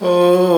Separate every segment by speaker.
Speaker 1: Oh.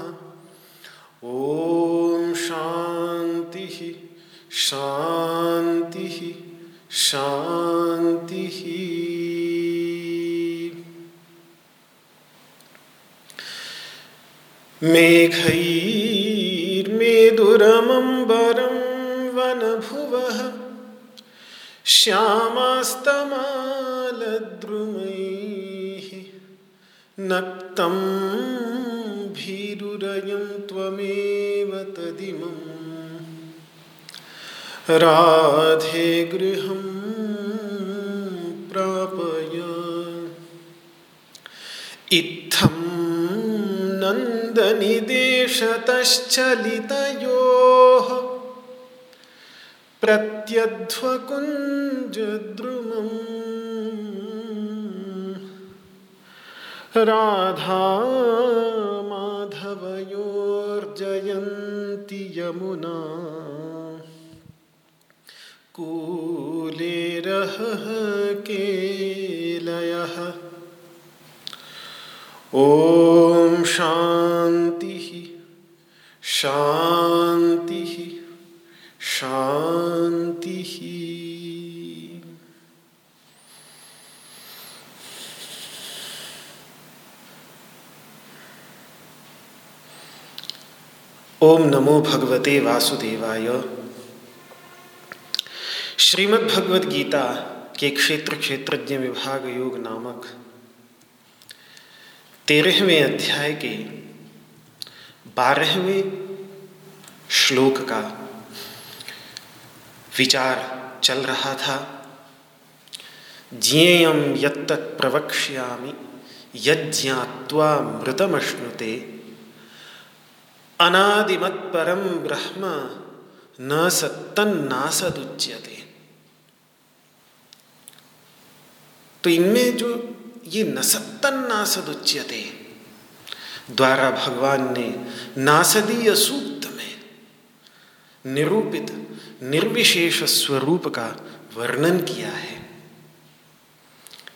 Speaker 1: शांति शांति मेघैर्मेदुरमम्बरं वनभुवः श्यामास्तमालद्रुमैः नक्तं भीरुरयं तमे तदिमम्। राधे गृहं प्रापय। इत्थं नन्दनिदेशतश्चलितयोः। प्रत्यध्वकुञ्जद्रुमम्। राधा माधवयोर्जयन्ति यमुना। कूलेरः केलयः ॐ शान्तिः शान्तिः शान्तिः ओम नमो भगवते वासुदेवाय। श्रीमद् भगवद गीता के क्षेत्र क्षेत्रज्ञ विभाग योग नामक तेरहवें अध्याय के बारहवें श्लोक का विचार चल रहा था। ज्ञेयम यत्त प्रवक्ष्यामि यज्ञात्वा मृतमश्नुते। अनादिमत परम ब्रह्म न सत्तन तो इनमें जो ये नसत्तन नासद उच्यते द्वारा भगवान ने नासदीय सूक्त में निरूपित निर्विशेष स्वरूप का वर्णन किया है।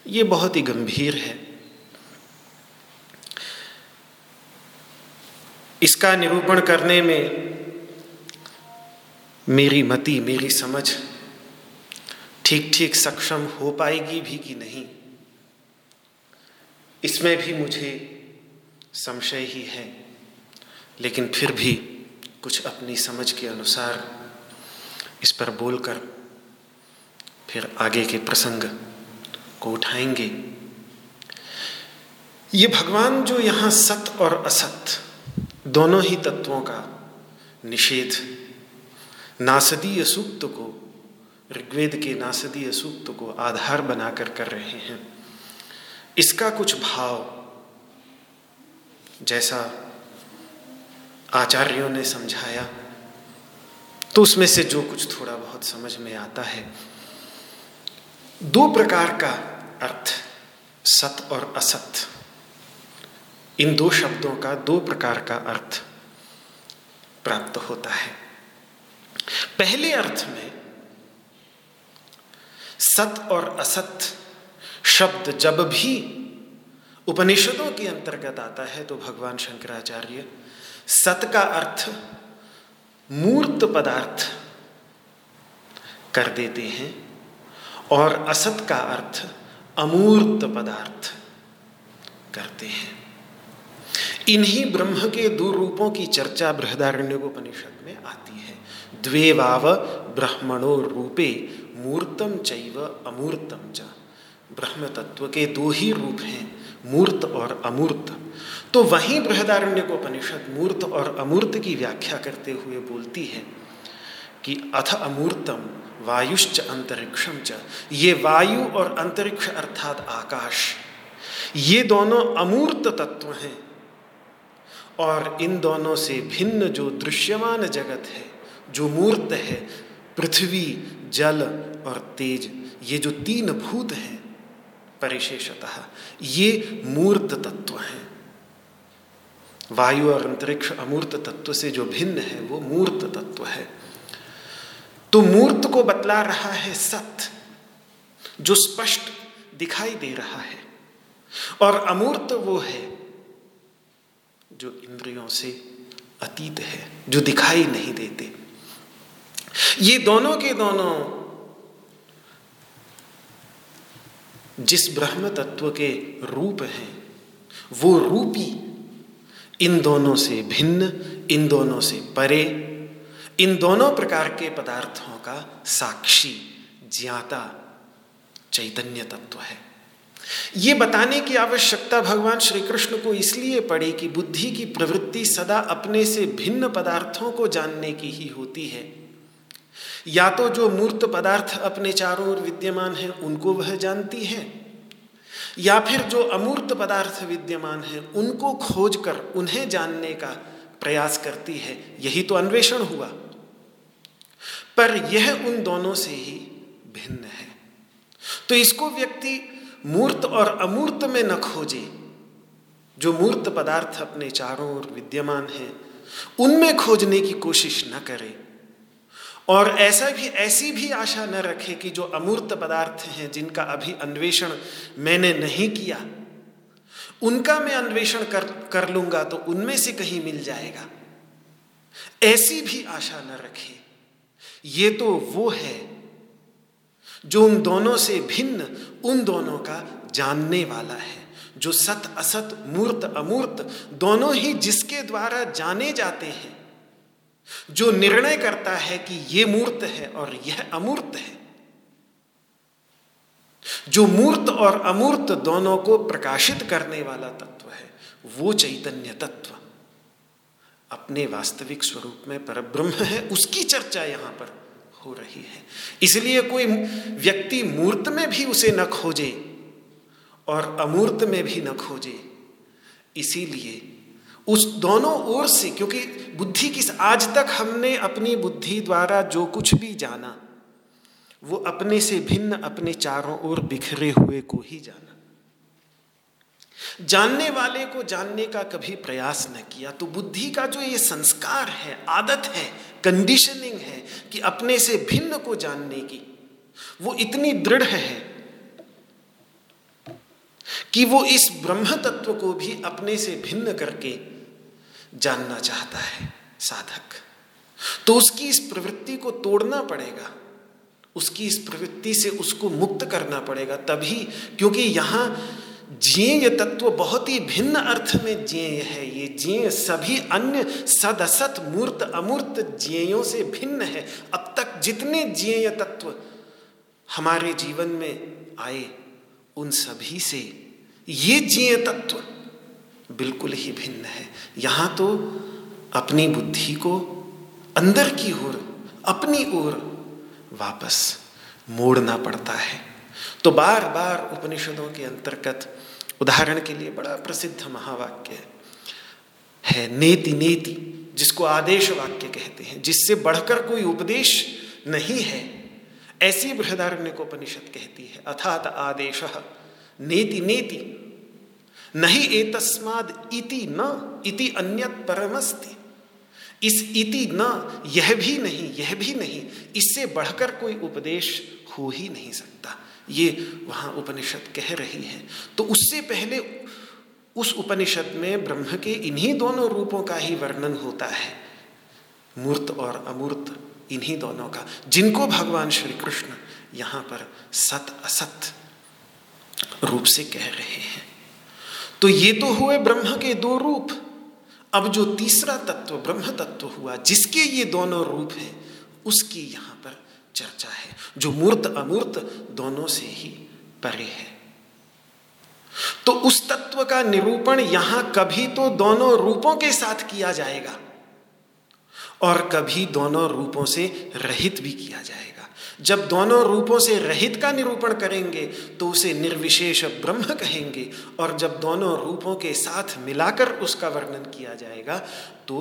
Speaker 1: ये बहुत ही गंभीर है। इसका निरूपण करने में मेरी मति, मेरी समझ ठीक ठीक सक्षम हो पाएगी भी कि नहीं? इसमें भी मुझे संशय ही है, लेकिन फिर भी कुछ अपनी समझ के अनुसार इस पर बोलकर फिर आगे के प्रसंग को उठाएँगे। ये भगवान जो यहाँ सत और असत, दोनों ही तत्वों का निषेध, नासदीय सूक्त को ऋग्वेद के नासदीय सूक्त को आधार बनाकर कर रहे हैं। इसका कुछ भाव, जैसा आचार्यों ने समझाया तो उसमें से जो कुछ थोड़ा बहुत समझ में आता है। दो प्रकार का अर्थ, सत और असत। इन दो शब्दों का दो प्रकार का अर्थ प्राप्त होता है। पहले अर्थ में सत और असत शब्द जब भी उपनिषदों के अंतर्गत आता है तो भगवान शंकराचार्य सत का अर्थ मूर्त पदार्थ कर देते हैं और असत का अर्थ अमूर्त पदार्थ करते हैं। इन्हीं ब्रह्म के दो रूपों की चर्चा बृहदारण्य उपनिषद में आती है। द्वे वाव ब्रह्मणो रूपे मूर्तम चैव अमूर्तम च। ब्रह्म तत्व के दो ही रूप हैं, मूर्त और अमूर्त। तो वहीं बृहदारण्य को उपनिषद मूर्त और अमूर्त की व्याख्या करते हुए बोलती है कि अथ अमूर्तम वायुश्च अंतरिक्षम च। ये वायु और अंतरिक्ष अर्थात आकाश। ये दोनों अमूर्त तत्व हैं और इन दोनों से भिन्न जो दृश्यमान जगत है, जो मूर्त है, पृथ्वी, जल और तेज, ये जो तीन भूत हैं, परिशेषतः, ये मूर्त तत्व हैं। वायु और अंतरिक्ष अमूर्त तत्व से जो भिन्न है, वो मूर्त तत्व है। तो मूर्त को बतला रहा है सत्य, जो स्पष्ट दिखाई दे रहा है। और अमूर्त वो है, जो इंद्रियों से अतीत है, जो दिखाई नहीं देते। ये दोनों के दोनों जिस ब्रह्म तत्व के रूप हैं, वो रूपी, इन दोनों से भिन्न, इन दोनों से परे, इन दोनों प्रकार के पदार्थों का साक्षी, ज्ञाता, चैतन्य तत्व है। ये बताने की आवश्यकता भगवान श्री कृष्ण को इसलिए पड़ी कि बुद्धि की प्रवृत्ति सदा अपने से भिन्न पदार्थों को जानने की ही होती है। या तो जो मूर्त पदार्थ अपने चारों ओर विद्यमान है, उनको वह जानती है, या फिर जो अमूर्त पदार्थ विद्यमान है, उनको खोज कर उन्हें जानने का प्रयास करती है। यही तो अन्वेषण हुआ। पर यह उन दोनों से ही भिन्न है। तो इसको व्यक्ति मूर्त और अमूर्त में न खोजे। जो मूर्त पदार्थ अपने चारों ओर विद्यमान है, उनमें खोजने की कोशिश न करे। और ऐसा भी, ऐसी भी आशा न रखे कि जो अमूर्त पदार्थ हैं जिनका अभी अन्वेषण मैंने नहीं किया, उनका मैं अन्वेषण कर कर लूँगा तो उनमें से कहीं मिल जाएगा। ऐसी भी आशा न रखे। ये तो वो है जो उन दोनों से भिन्न, उन दोनों का जानने वाला है, जो सत असत, मूर्त अमूर्त, दोनों ही जिसके द्वारा जाने जाते हैं जो निर्णय करता है कि ये मूर्त है और यह अमूर्त है। जो मूर्त और अमूर्त दोनों को प्रकाशित करने वाला तत्व है, वो चैतन्य तत्व। अपने वास्तविक स्वरूप में पर ब्रह्म है, उसकी चर्चा यहाँ पर हो रही है। इसलिए कोई व्यक्ति मूर्त में भी उसे न खोजे और अमूर्त में भी न खोजे, इसीलिए उस दोनों ओर से, क्योंकि बुद्धि किस, आज तक हमने अपनी बुद्धि द्वारा जो कुछ भी जाना, वो अपने से भिन्न, अपने चारों ओर बिखरे हुए को ही जाना। जानने वाले को जानने का कभी प्रयास न किया तो बुद्धि का जो ये संस्कार है, आदत है कंडीशनिंग है, कि अपने से भिन्न को जानने की, वो इतनी दृढ़ है कि वो इस ब्रह्म तत्व को भी अपने से भिन्न करके जानना चाहता है साधक। तो उसकी इस प्रवृत्ति को तोड़ना पड़ेगा। उसकी इस प्रवृत्ति से उसको मुक्त करना पड़ेगा तभी, क्योंकि यहाँ ज्ञेय तत्व बहुत ही भिन्न अर्थ में ज्ञेय है। ये ज्ञेय सभी अन्य सदसत, मूर्त, अमूर्त ज्ञेयों से भिन्न है। अब तक जितने ज्ञेय तत्व हमारे जीवन में आए, उन सभी से ये ज्ञेय तत्व बिल्कुल ही भिन्न है। यहाँ तो अपनी बुद्धि को अंदर की ओर, अपनी ओर वापस मोड़ना पड़ता है। तो बार बार उपनिषदों के अंतर्गत उदाहरण के लिए बड़ा प्रसिद्ध महावाक्य है, नेति नेति, जिसको आदेश वाक्य कहते हैं, जिससे बढ़कर कोई उपदेश नहीं है। ऐसी बृहदारण्य को उपनिषद कहती है अर्थात आदेश, नेति नेति। नहीं एतस्माद इति न, इति अन्यत परमस्ति। इस इति न, यह भी नहीं, यह भी नहीं, इससे बढ़कर कोई उपदेश हो ही नहीं सकता। ये वहाँ उपनिषद कह रही है। तो उससे पहले उस उपनिषद में ब्रह्म के इन्हीं दोनों रूपों का ही वर्णन होता है। मूर्त और अमूर्त, इन्हीं दोनों का, जिनको भगवान श्री कृष्ण यहाँ पर सत असत रूप से कह रहे हैं। तो ये तो हुए ब्रह्म के दो रूप। अब जो तीसरा तत्व ब्रह्म तत्व हुआ, जिसके ये दोनों रूप हैं, उसकी यहाँ पर चर्चा है। जो मूर्त, अमूर्त दोनों से ही परे है। तो उस तत्व का निरूपण यहाँ कभी तो दोनों रूपों के साथ किया जाएगा, और कभी दोनों रूपों से रहित भी किया जाएगा। जब दोनों रूपों से रहित का निरूपण करेंगे तो उसे निर्विशेष ब्रह्म कहेंगे। और जब दोनों रूपों के साथ मिलाकर उसका वर्णन किया जाएगा तो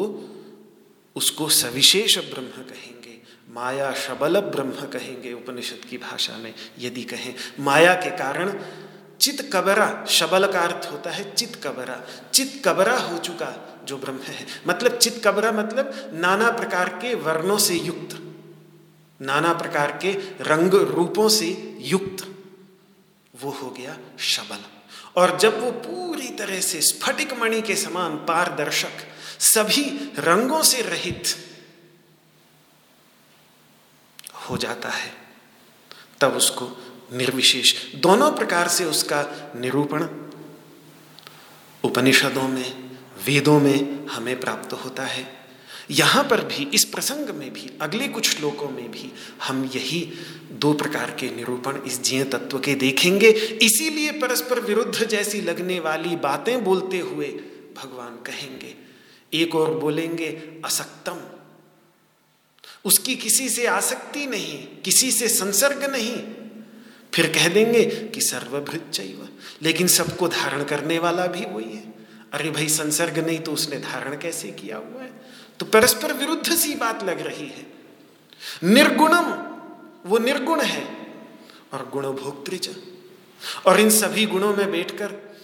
Speaker 1: उसको सविशेष ब्रह्म कहेंगे। माया शबल ब्रह्म कहेंगे उपनिषद की भाषा में, यदि कहें। माया के कारण चित कबरा शबल का अर्थ होता है चित कबरा। चित कबरा हो चुका जो ब्रह्म है। मतलब चित कबरा मतलब नाना प्रकार के वर्णों से युक्त। नाना प्रकार के रंग रूपों से युक्त वो हो गया शबल। और जब वो पूरी तरह से स्फटिक मणि के समान पारदर्शक, सभी रंगों से रहित हो जाता है, तब उसको निर्विशेष, दोनों प्रकार से उसका निरूपण उपनिषदों में, वेदों में हमें प्राप्त होता है। यहाँ पर भी, इस प्रसंग में भी, अगले कुछ श्लोकों में भी हम यही दो प्रकार के निरूपण इस जीय तत्व के देखेंगे। इसीलिए परस्पर विरुद्ध जैसी लगने वाली बातें बोलते हुए भगवान कहेंगे, एक और बोलेंगे, असक्तम। उसकी किसी से आसक्ति नहीं, किसी से संसर्ग नहीं। फिर कह देंगे कि सर्वभृत चैव लेकिन सबको धारण करने वाला भी वही है। अरे भाई, संसर्ग नहीं तो उसने धारण कैसे किया हुआ है? तो परस्पर विरुद्ध सी बात लग रही है। निर्गुणम, वो निर्गुण है और गुण भोक्तृच और इन सभी गुणों में बैठकर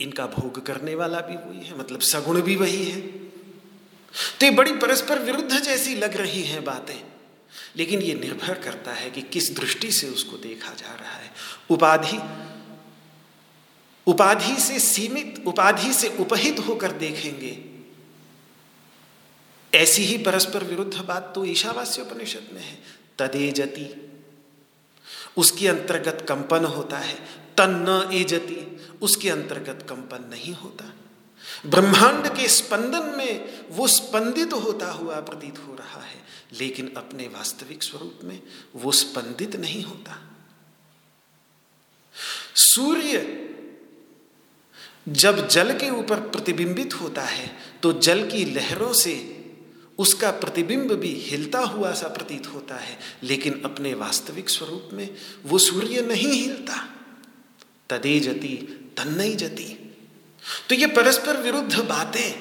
Speaker 1: इनका भोग करने वाला भी वही है मतलब सगुण भी वही है। तो ये बड़ी परस्पर विरुद्ध जैसी लग रही हैं बातें। लेकिन ये निर्भर करता है कि किस दृष्टि से उसको देखा जा रहा है। उपाधि उपाधि से सीमित, उपाधि से उपहित होकर देखेंगे। ऐसी ही परस्पर विरुद्ध बात तो ईशावास्य उपनिषद में है। तदे जति उसके अंतर्गत कंपन होता है। तन न एजति। उसके अंतर्गत कंपन नहीं होता। ब्रह्मांड के स्पंदन में वो स्पंदित होता हुआ प्रतीत हो रहा है, लेकिन अपने वास्तविक स्वरूप में वो स्पंदित नहीं होता। सूर्य जब जल के ऊपर प्रतिबिंबित होता है तो जल की लहरों से उसका प्रतिबिंब भी हिलता हुआ सा प्रतीत होता है, लेकिन अपने वास्तविक स्वरूप में वो सूर्य नहीं हिलता। तदे जति तन्नई जति। तो ये परस्पर विरुद्ध बातें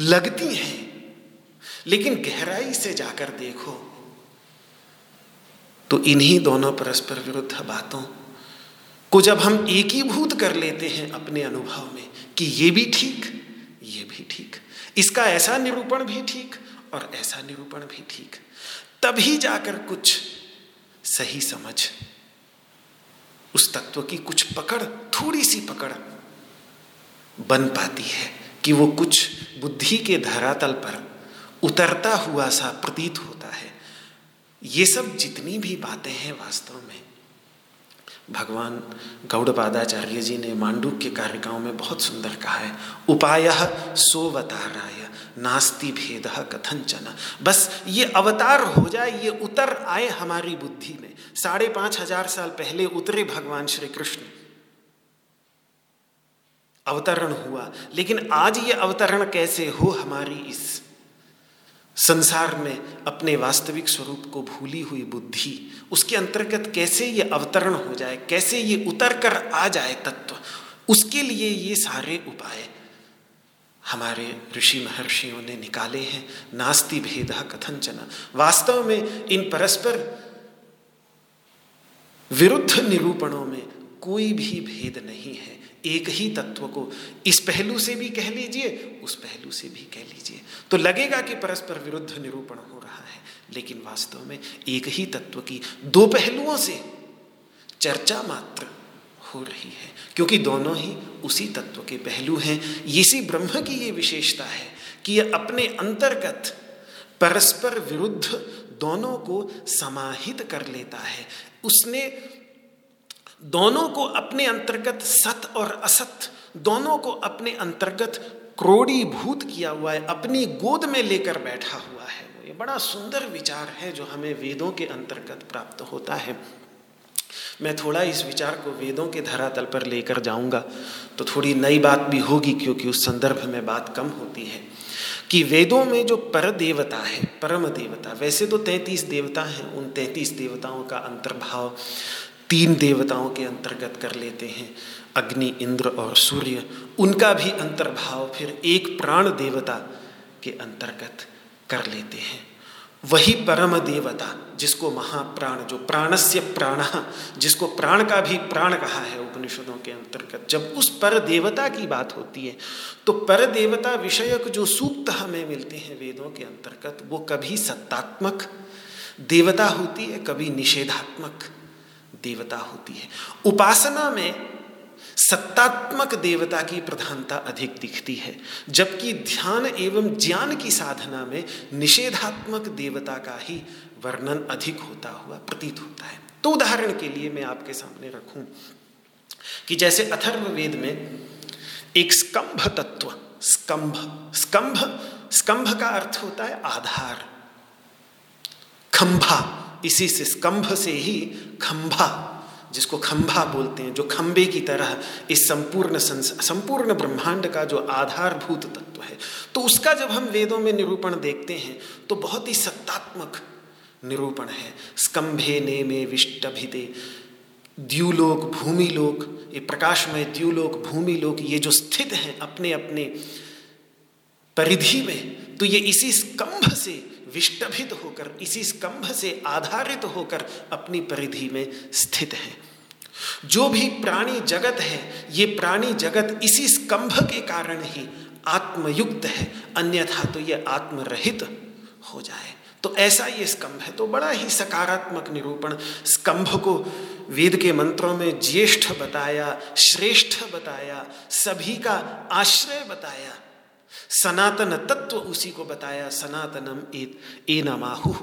Speaker 1: लगती हैं, लेकिन गहराई से जाकर देखो तो इन्हीं दोनों परस्पर विरुद्ध बातों को जब हम एकीभूत कर लेते हैं अपने अनुभव में कि ये भी ठीक, ये भी ठीक इसका ऐसा निरूपण भी ठीक और ऐसा निरूपण भी ठीक। तभी जाकर कुछ सही समझ। उस तत्व की कुछ पकड़ थोड़ी सी पकड़ बन पाती है कि वो कुछ बुद्धि के धरातल पर उतरता हुआ सा प्रतीत होता है। ये सब जितनी भी बातें हैं वास्तव में भगवान गौड़पादाचार्य जी ने मांडू के कारिकाओं में बहुत सुंदर कहा है। उपाय सोवताराय, नास्ति भेद कथनचन बस ये अवतार हो जाए, ये उतर आए हमारी बुद्धि में। साढ़े पाँच हज़ार साल पहले उतरे भगवान श्री कृष्ण अवतरण हुआ, लेकिन आज ये अवतरण कैसे हो हमारी इस संसार में अपने वास्तविक स्वरूप को भूली हुई बुद्धि, उसके अंतर्गत कैसे ये अवतरण हो जाए, कैसे ये उतर कर आ जाए तत्व, उसके लिए ये सारे उपाय हमारे ऋषि महर्षियों ने निकाले हैं। नास्ति भेद कथनचना वास्तव में इन परस्पर विरुद्ध निरूपणों में कोई भी भेद नहीं है। एक ही तत्व को। इस पहलू से भी कह लीजिए, उस पहलू से भी कह लीजिए। तो लगेगा कि परस्पर विरुद्ध निरूपण हो रहा है, लेकिन वास्तव में एक ही तत्व की दो पहलुओं से चर्चा मात्र हो रही है, क्योंकि दोनों ही उसी तत्व के पहलू हैं। इसी ब्रह्म की ये विशेषता है कि यह अपने अंतर्गत परस्पर विरुद्ध दोनों को समाहित कर लेता है। उसने दोनों को अपने अंतर्गत सत और असत, दोनों को अपने अंतर्गत क्रोड़ीभूत किया हुआ है, अपनी गोद में लेकर बैठा हुआ है ये बड़ा सुंदर विचार है जो हमें वेदों के अंतर्गत प्राप्त होता है। मैं थोड़ा इस विचार को वेदों के धरातल पर लेकर जाऊँगा तो थोड़ी नई बात भी होगी क्योंकि उस संदर्भ में बात कम होती है। कि वेदों में जो पर देवता है, परम देवता, वैसे तो तैंतीस देवता हैं, उन तैंतीस देवताओं का अंतर्भाव तीन देवताओं के अंतर्गत कर लेते हैं, अग्नि, इंद्र और सूर्य। उनका भी अंतर्भाव फिर एक प्राण देवता के अंतर्गत कर लेते हैं। वही परम देवता जिसको महाप्राण, जो प्राणस्य प्राण, जिसको प्राण का भी प्राण कहा है उपनिषदों के अंतर्गत। जब उस पर देवता की बात होती है तो पर देवता विषयक जो सूक्त हमें मिलते हैं वेदों के अंतर्गत, वो कभी सत्तात्मक, देवता होती है, कभी निषेधात्मक। देवता होती है। उपासना में सत्तात्मक देवता की प्रधानता अधिक दिखती है, जबकि ध्यान एवं ज्ञान की साधना में निषेधात्मक देवता का ही वर्णन अधिक होता हुआ प्रतीत होता है। तो उदाहरण के लिए मैं आपके सामने रखूँ कि जैसे अथर्व वेद में एक स्कंभ तत्व, स्कंभ स्कंभ स्कंभ का अर्थ होता है आधार, खंभा। इसी से स्कंभ से ही खंभा, जिसको खंभा बोलते हैं, जो खंबे की तरह इस संपूर्ण संपूर्ण ब्रह्मांड का जो आधारभूत तत्व है। तो उसका जब हम वेदों में निरूपण देखते हैं तो बहुत ही सत्तात्मक निरूपण है। स्कंभे ने में विष्टभिते, द्यूलोक भूमिलोक, ये प्रकाशमय द्यूलोक भूमिलोक, ये जो स्थित हैं अपने अपने परिधि में तो ये इसी स्कंभ से विष्टभित होकर, इसी स्कंभ से आधारित होकर अपनी परिधि में स्थित है। जो भी प्राणी जगत है, ये प्राणी जगत इसी स्कंभ के कारण ही आत्मयुक्त है, अन्यथा तो ये आत्मरहित हो जाए। तो ऐसा ये स्कंभ है तो बड़ा ही सकारात्मक निरूपण। स्कंभ को वेद के मंत्रों में ज्येष्ठ बताया, श्रेष्ठ बताया, सभी का आश्रय बताया। सनातन तत्व उसी को बताया, सनातनम ए नमाहु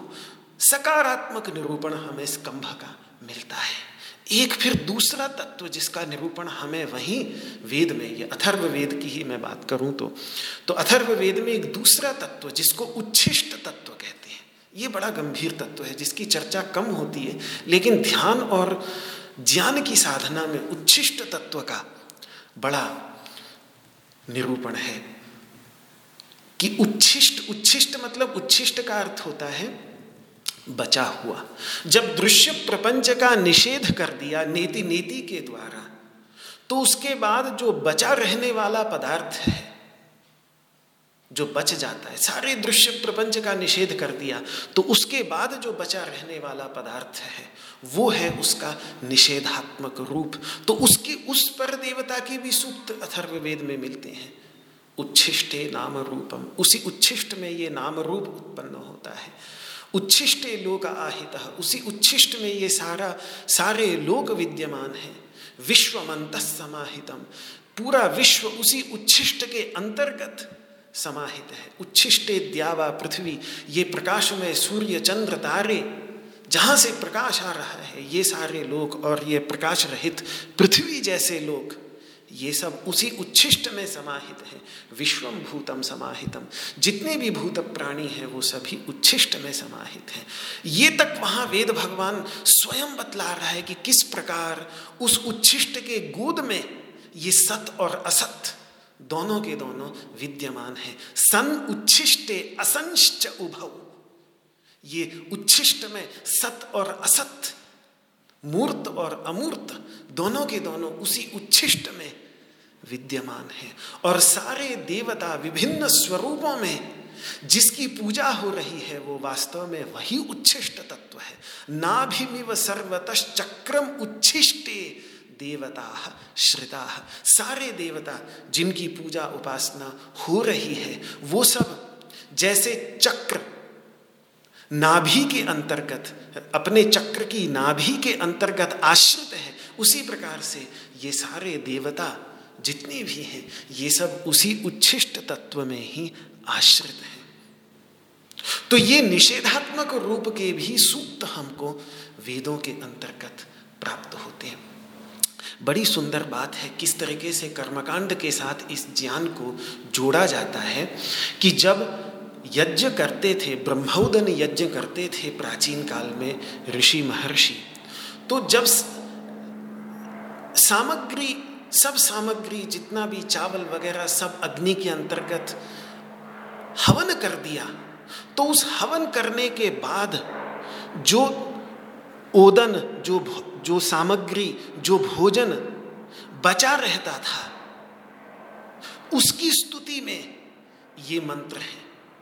Speaker 1: सकारात्मक निरूपण हमें स्कंभ का मिलता है। एक फिर दूसरा तत्व जिसका निरूपण हमें वहीं वेद में, ये अथर्व वेद की ही मैं बात करूँ तो तो अथर्व वेद में एक दूसरा तत्व जिसको उच्छिष्ट तत्व कहते हैं, ये बड़ा गंभीर तत्व है, जिसकी चर्चा कम होती है, लेकिन ध्यान और ज्ञान की साधना में उच्छिष्ट तत्व का बड़ा निरूपण है। कि उच्छिष्ट उच्छिष्ट मतलब उच्छिष्ट का अर्थ होता है बचा हुआ। जब दृश्य प्रपंच का निषेध कर दिया नीति नीति के द्वारा तो उसके बाद जो बचा रहने वाला पदार्थ है, जो बच जाता है, सारे दृश्य प्रपंच का निषेध कर दिया तो उसके बाद जो बचा रहने वाला पदार्थ है, वो है उसका निषेधात्मक रूप। तो उसकी उस पर देवता की भी सूक्त अथर्ववेद में मिलते हैं। उच्छिष्टे नाम रूपम उसी उच्छिष्ट में ये नाम रूप उत्पन्न होता है। उच्छिष्टे लोक आहित उसी उच्छिष्ट में ये सारा, सारे लोक विद्यमान है। विश्व विश्वमंत समाहितम। पूरा विश्व उसी उच्छिष्ट के अंतर्गत समाहित है। उच्छिष्टे द्यावा पृथ्वी, ये प्रकाश में सूर्य, चंद्र, तारे, जहाँ से प्रकाश आ रहा है, ये सारे लोग और ये प्रकाश रहित पृथ्वी जैसे लोग ये सब उसी उच्छिष्ट में समाहित है। विश्वम भूतम समाहितम जितने भी भूत प्राणी हैं, वो सभी उच्छिष्ट में समाहित हैं। ये तक वहाँ वेद भगवान स्वयं बतला रहा है कि किस प्रकार उस उच्छिष्ट के गोद में ये सत और असत दोनों के दोनों विद्यमान है। सन उच्छिष्टे असंश्च उभव ये उच्छिष्ट में सत और असत, मूर्त और अमूर्त दोनों के दोनों उसी उच्छिष्ट में विद्यमान है। और सारे देवता विभिन्न स्वरूपों में जिसकी पूजा हो रही है, वो वास्तव में वही उच्छिष्ट तत्व है। नाभिमिव सर्वत चक्रम उच्छिष्टे देवता, श्रिता। सारे देवता जिनकी पूजा उपासना हो रही है, वो सब जैसे चक्र, नाभि के अंतर्गत, अपने चक्र की नाभि के अंतर्गत आश्रित है, उसी प्रकार से ये सारे देवता जितने भी हैं, ये सब उसी उच्छिष्ट तत्व में ही आश्रित हैं। तो ये निषेधात्मक रूप के भी सूक्त हमको वेदों के अंतर्गत प्राप्त होते हैं। बड़ी सुंदर बात है, किस तरीके से कर्मकांड के साथ इस ज्ञान को जोड़ा जाता है कि जब यज्ञ करते थे, ब्रह्मोदन यज्ञ करते थे प्राचीन काल में ऋषि महर्षि तो जब सामग्री सब सामग्री, जितना भी चावल वगैरह, सब अग्नि के अंतर्गत हवन कर दिया। तो उस हवन करने के बाद जो ओदन, जो जो सामग्री, जो भोजन बचा रहता था, उसकी स्तुति में ये मंत्र है,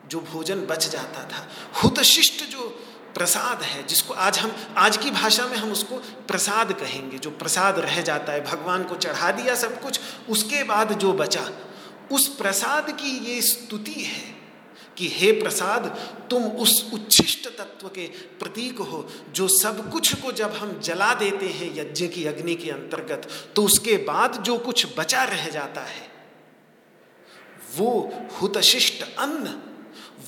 Speaker 1: जो भोजन बच जाता था। हुतशिष्ट जो प्रसाद है, जिसको आज हम, आज की भाषा में हम उसको प्रसाद कहेंगे। जो प्रसाद रह जाता है, भगवान को चढ़ा दिया सब कुछ, उसके बाद जो बचा, उस प्रसाद की ये स्तुति है कि हे प्रसाद, तुम उस उच्छिष्ट तत्व के प्रतीक हो, जो सब कुछ को जब हम जला देते हैं यज्ञ की अग्नि के अंतर्गत तो उसके बाद जो कुछ बचा रह जाता है, वो हुतशिष्ट अन्न,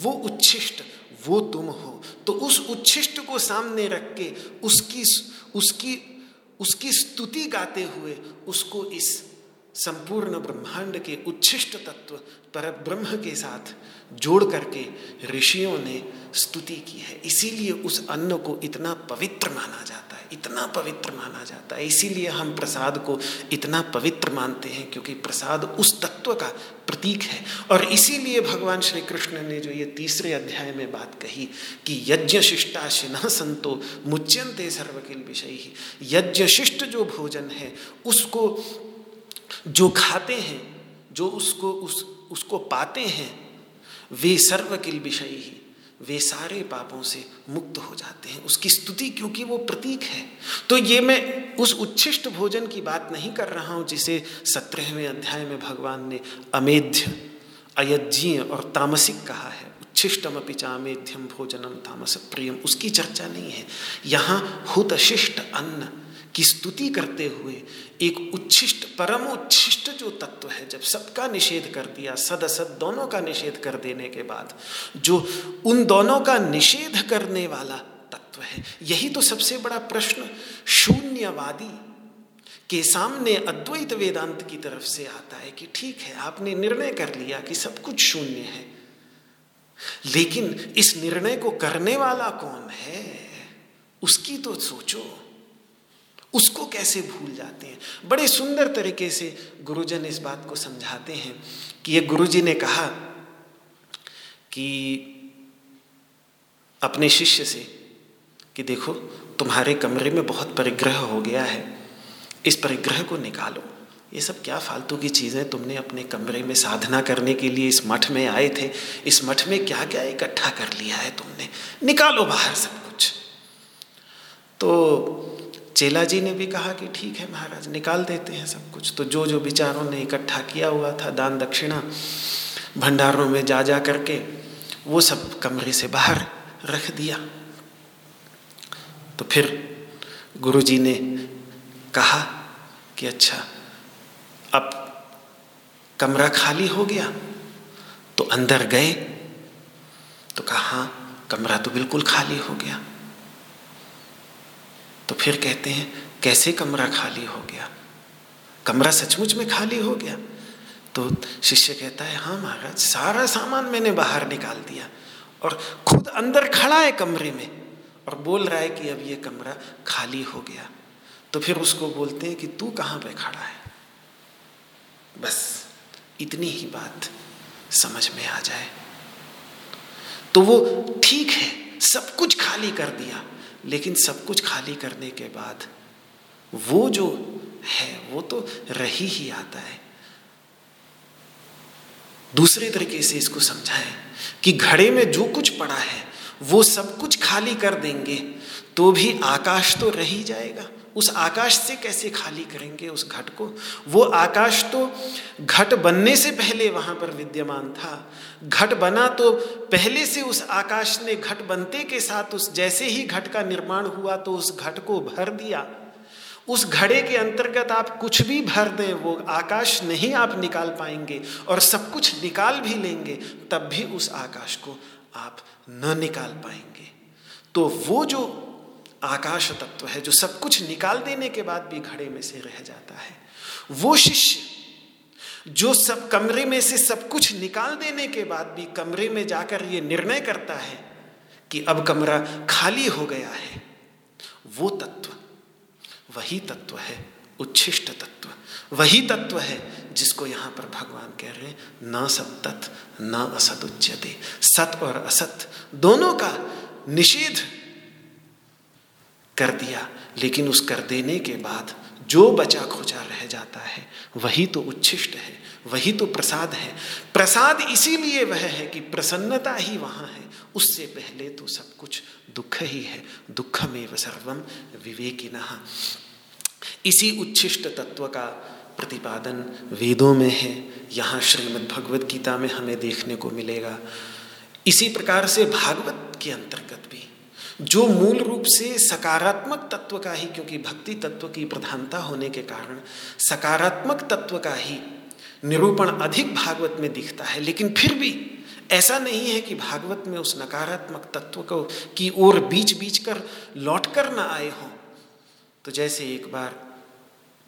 Speaker 1: वो उच्छिष्ट वो तुम हो। तो उस उच्छिष्ट को सामने रख के उसकी उसकी उसकी स्तुति गाते हुए उसको इस संपूर्ण ब्रह्मांड के उच्छिष्ट तत्व पर ब्रह्म के साथ जोड़ करके ऋषियों ने स्तुति की है। इसीलिए उस अन्न को इतना पवित्र माना जाता है। इतना पवित्र माना जाता है। इसीलिए हम प्रसाद को इतना पवित्र मानते हैं क्योंकि प्रसाद उस तत्व का प्रतीक है। और इसीलिए भगवान श्री कृष्ण ने जो ये तीसरे अध्याय में बात कही कि यज्ञ शिष्टा न संतो मुच्यंते सर्वकिल विषय। ही यज्ञ शिष्ट जो भोजन है, उसको जो खाते हैं, जो उसको उस, उसको पाते हैं, वे सर्वकिल विषय। ही वे सारे पापों से मुक्त हो जाते हैं। उसकी स्तुति क्योंकि वो प्रतीक है। तो ये मैं उस उच्छिष्ट भोजन की बात नहीं कर रहा हूँ जिसे सत्रहवें अध्याय में भगवान ने अमेध्य, अयज्ञीय और तामसिक कहा है। उच्छिष्टम अमेध्यम भोजनम तामस प्रियम उसकी चर्चा नहीं है। यहाँ हुतशिष्ट अन्न की स्तुति करते हुए एक उच्छिष्ट, परम उच्छिष्ट जो तत्व है, जब सबका निषेध कर दिया सद असद दोनों का निषेध कर देने के बाद, जो उन दोनों का निषेध करने वाला तत्व है, यही तो सबसे बड़ा प्रश्न शून्यवादी के सामने अद्वैत वेदांत की तरफ़ से आता है कि ठीक है, आपने निर्णय कर लिया कि सब कुछ शून्य है, लेकिन इस निर्णय को करने वाला कौन है, उसकी तो सोचो। उसको कैसे भूल जाते हैं? बड़े सुंदर तरीके से गुरुजन इस बात को समझाते हैं कि ये गुरुजी ने कहा कि अपने शिष्य से कि देखो, तुम्हारे कमरे में बहुत परिग्रह हो गया है, इस परिग्रह को निकालो। ये सब क्या फालतू की चीज़ें तुमने अपने कमरे में साधना करने के लिए इस मठ में आए थे? इस मठ में क्या क्या इकट्ठा कर लिया है तुमने? निकालो बाहर सब कुछ। तो चेला जी ने भी कहा कि ठीक है महाराज, निकाल देते हैं सब कुछ। तो जो जो विचारों ने इकट्ठा किया हुआ था, दान दक्षिणा, भंडारों में जा जा करके, वो सब कमरे से बाहर रख दिया। तो फिर गुरुजी ने कहा कि अच्छा अब कमरा खाली हो गया तो अंदर गए तो कहा हाँ कमरा तो बिल्कुल खाली हो गया। तो फिर कहते हैं, कैसे कमरा खाली हो गया? कमरा सचमुच में खाली हो गया। तो शिष्य कहता है हाँ महाराज, सारा सामान मैंने बाहर निकाल दिया और खुद अंदर खड़ा है कमरे में और बोल रहा है कि अब ये कमरा खाली हो गया। तो फिर उसको बोलते हैं कि, तू कहाँ पे खड़ा है? बस इतनी ही बात समझ में आ जाए। तो वो, ठीक है, सब कुछ खाली कर दिया। लेकिन सब कुछ खाली करने के बाद वो जो है, वो तो रही ही आता है। दूसरे तरीके से इसको समझाए कि घड़े में जो कुछ पड़ा है, वो सब कुछ खाली कर देंगे तो भी आकाश तो रह ही जाएगा। उस आकाश से कैसे खाली करेंगे उस घट को? वो आकाश तो घट बनने से पहले वहाँ पर विद्यमान था। घट बना तो पहले से उस आकाश ने घट बनते के साथ उस जैसे ही घट का निर्माण हुआ तो उस घट को भर दिया। उस घड़े के अंतर्गत आप कुछ भी भर दें, वो आकाश नहीं आप निकाल पाएँगे और सब कुछ निकाल भी लेंगे, तब भी उस आकाश को आप न निकाल पाएँगे। तो वो जो आकाश तत्व है, जो सब कुछ निकाल देने के बाद भी घड़े में से रह जाता है। वो शिष्य, जो सब कमरे में से सब कुछ निकाल देने के बाद भी कमरे में जाकर ये निर्णय करता है कि अब कमरा खाली हो गया है। वो तत्व, वही तत्व है, उच्छिष्ट तत्व, वही तत्व है जिसको यहाँ पर भगवान कह रहे हैं, न सत्त न असत उच्यते सत और असत, दोनों का निषेध कर दिया। लेकिन उस कर देने के बाद जो बचा खोचा रह जाता है, वही तो उच्छिष्ट है, वही तो प्रसाद है। प्रसाद इसीलिए वह है कि प्रसन्नता ही वहाँ है। उससे पहले तो सब कुछ दुख ही है। दुखमेव सर्वम विवेकिन। इसी उच्छिष्ट तत्व का प्रतिपादन वेदों में है। यहाँ श्रीमद् भगवद गीता में हमें देखने को मिलेगा। इसी प्रकार से भागवत के अंतर्गत जो मूल रूप से सकारात्मक तत्व का ही, क्योंकि भक्ति तत्व की प्रधानता होने के कारण सकारात्मक तत्व का ही निरूपण अधिक भागवत में दिखता है। लेकिन फिर भी ऐसा नहीं है कि भागवत में उस नकारात्मक तत्व को की ओर बीच बीच कर लौट कर ना आए हों। तो जैसे एक बार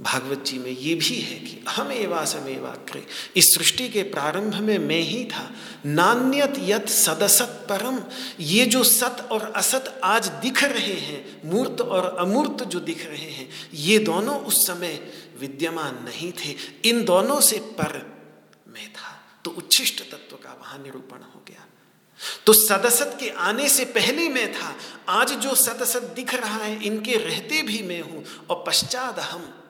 Speaker 1: भागवत जी में ये भी है कि हम एवा समेवाक्रे इस सृष्टि के प्रारंभ में मैं ही था। नान्यत यत सदसत परम। ये जो सत और असत आज दिख रहे हैं, मूर्त और अमूर्त जो दिख रहे हैं, ये दोनों उस समय विद्यमान नहीं थे। इन दोनों से पर मैं था। तो उच्छिष्ट तत्व का वहाँ निरूपण हो गया। तो सदसत के आने से पहले मैं था। आज जो सदसत दिख रहा है, इनके रहते भी मैं हूँ। और पश्चात हम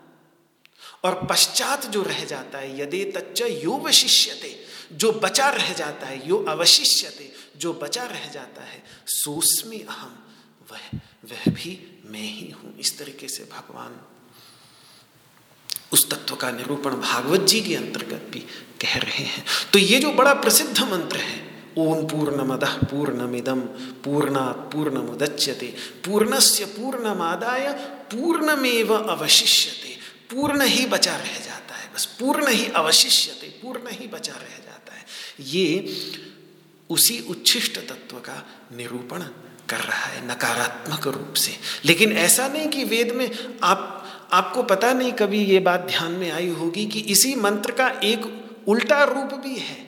Speaker 1: और पश्चात जो रह जाता है, यदि तच्च यो वशिष्यते, जो बचा रह जाता है, यो अवशिष्यते, जो बचा रह जाता है, सोस्मी अहम वह वह भी मैं ही हूँ। इस तरीके से भगवान उस तत्व का निरूपण भागवत जी के अंतर्गत भी कह रहे हैं। तो ये जो बड़ा प्रसिद्ध मंत्र है, ओम पूर्णमद पूर्णमिदम पूर्णा पूर्ण पूर्णमुदच्यते, पूर्णस्य पूर्णमादाय पूर्णमेव अवशिष्यते पूर्ण ही बचा रह जाता है, बस पूर्ण ही अवशिष्य पूर्ण ही बचा रह जाता है। ये उसी उच्छिष्ट तत्व का निरूपण कर रहा है, नकारात्मक रूप से। लेकिन ऐसा नहीं कि वेद में आप, आपको पता नहीं कभी ये बात ध्यान में आई होगी कि इसी मंत्र का एक उल्टा रूप भी है।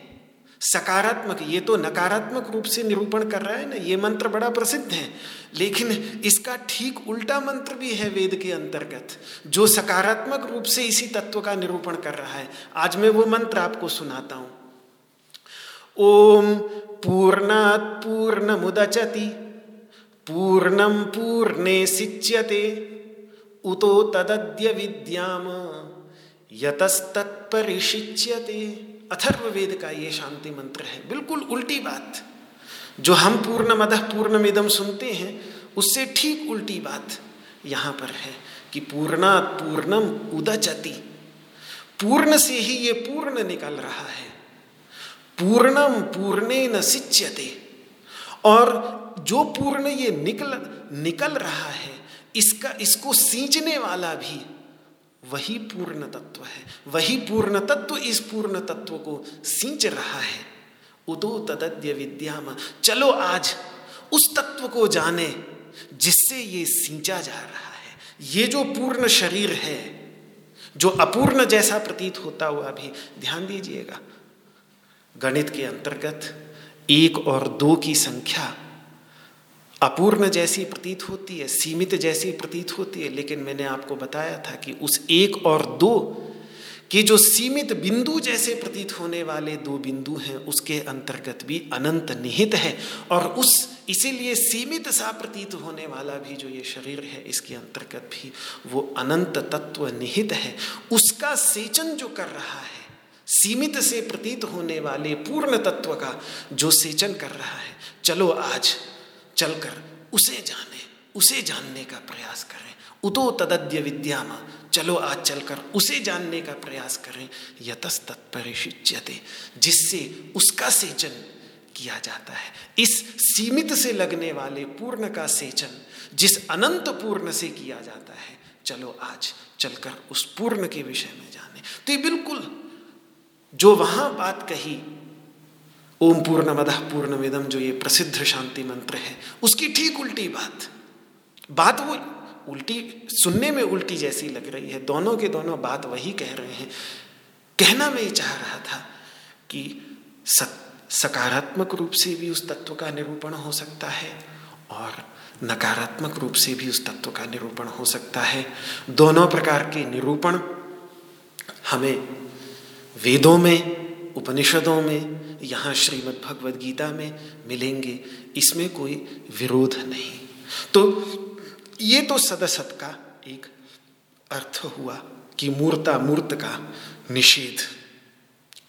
Speaker 1: सकारात्मक, ये तो नकारात्मक रूप से निरूपण कर रहा है ना, ये मंत्र बड़ा प्रसिद्ध है। लेकिन इसका ठीक उल्टा मंत्र भी है वेद के अंतर्गत, जो सकारात्मक रूप से इसी तत्व का निरूपण कर रहा है। आज मैं वो मंत्र आपको सुनाता हूँ। ओम पूर्णात पूर्ण मुदचति पूर्णम पूर्णे सिच्यते, उतो तदद्य विद्याम, यतस्तत्परिशिच्यते। अथर्ववेद का ये शांति मंत्र है। बिल्कुल उल्टी बात। जो हम पूर्ण मदह पूर्णमिदम सुनते हैं, उससे ठीक उल्टी बात यहाँ पर है कि पूर्णा पूर्णम उदचति पूर्ण से ही ये पूर्ण निकल रहा है। पूर्णम पूर्णे न सिच्यते। और जो पूर्ण ये निकल निकल रहा है, इसका, इसको सींचने वाला भी वही पूर्ण तत्व है। वही पूर्ण तत्व इस पूर्ण तत्व को सींच रहा है। उदो तदद्य विद्याम। चलो आज उस तत्व को जाने जिससे ये सींचा जा रहा है। ये जो पूर्ण शरीर है, जो अपूर्ण जैसा प्रतीत होता हुआ भी, ध्यान दीजिएगा। गणित के अंतर्गत एक और दो की संख्या अपूर्ण जैसी प्रतीत होती है, सीमित जैसी प्रतीत होती है, लेकिन मैंने आपको बताया था कि उस एक और दो कि जो सीमित बिंदु जैसे प्रतीत होने वाले दो बिंदु हैं, उसके अंतर्गत भी अनंत निहित है। और उस इसीलिए सीमित सा प्रतीत होने वाला भी जो ये शरीर है, इसके अंतर्गत भी वो अनंत तत्व निहित है। उसका सेचन जो कर रहा है, सीमित से प्रतीत होने वाले पूर्ण तत्व का जो सेचन कर रहा है, चलो आज चलकर उसे जाने, उसे जानने का प्रयास करें। उतो तदद्य विद्यामा, चलो आज चलकर उसे जानने का प्रयास करें। यतस तत्परिशिच्यते जिससे उसका सेचन किया जाता है। इस सीमित से लगने वाले पूर्ण का सेचन, जिस अनंत पूर्ण से किया जाता है, चलो आज चलकर उस पूर्ण के विषय में जाने। तो ये बिल्कुल जो वहाँ बात कही ओम पूर्ण मद पूर्णमिदम जो ये प्रसिद्ध शांति मंत्र है। उसकी ठीक उल्टी बात। बात वो उल्टी, सुनने में उल्टी जैसी लग रही है। दोनों के दोनों बात वही कह रहे हैं। कहना मैं ये चाह रहा था कि सकारात्मक रूप से भी उस तत्व का निरूपण हो सकता है और नकारात्मक रूप से भी उस तत्व का निरूपण हो सकता है। दोनों प्रकार के निरूपण हमें वेदों में, उपनिषदों में यहाँ श्रीमद् भगवद गीता में मिलेंगे, इसमें कोई विरोध नहीं। तो ये तो सदसत का एक अर्थ हुआ कि मूर्ता मूर्त का निषेध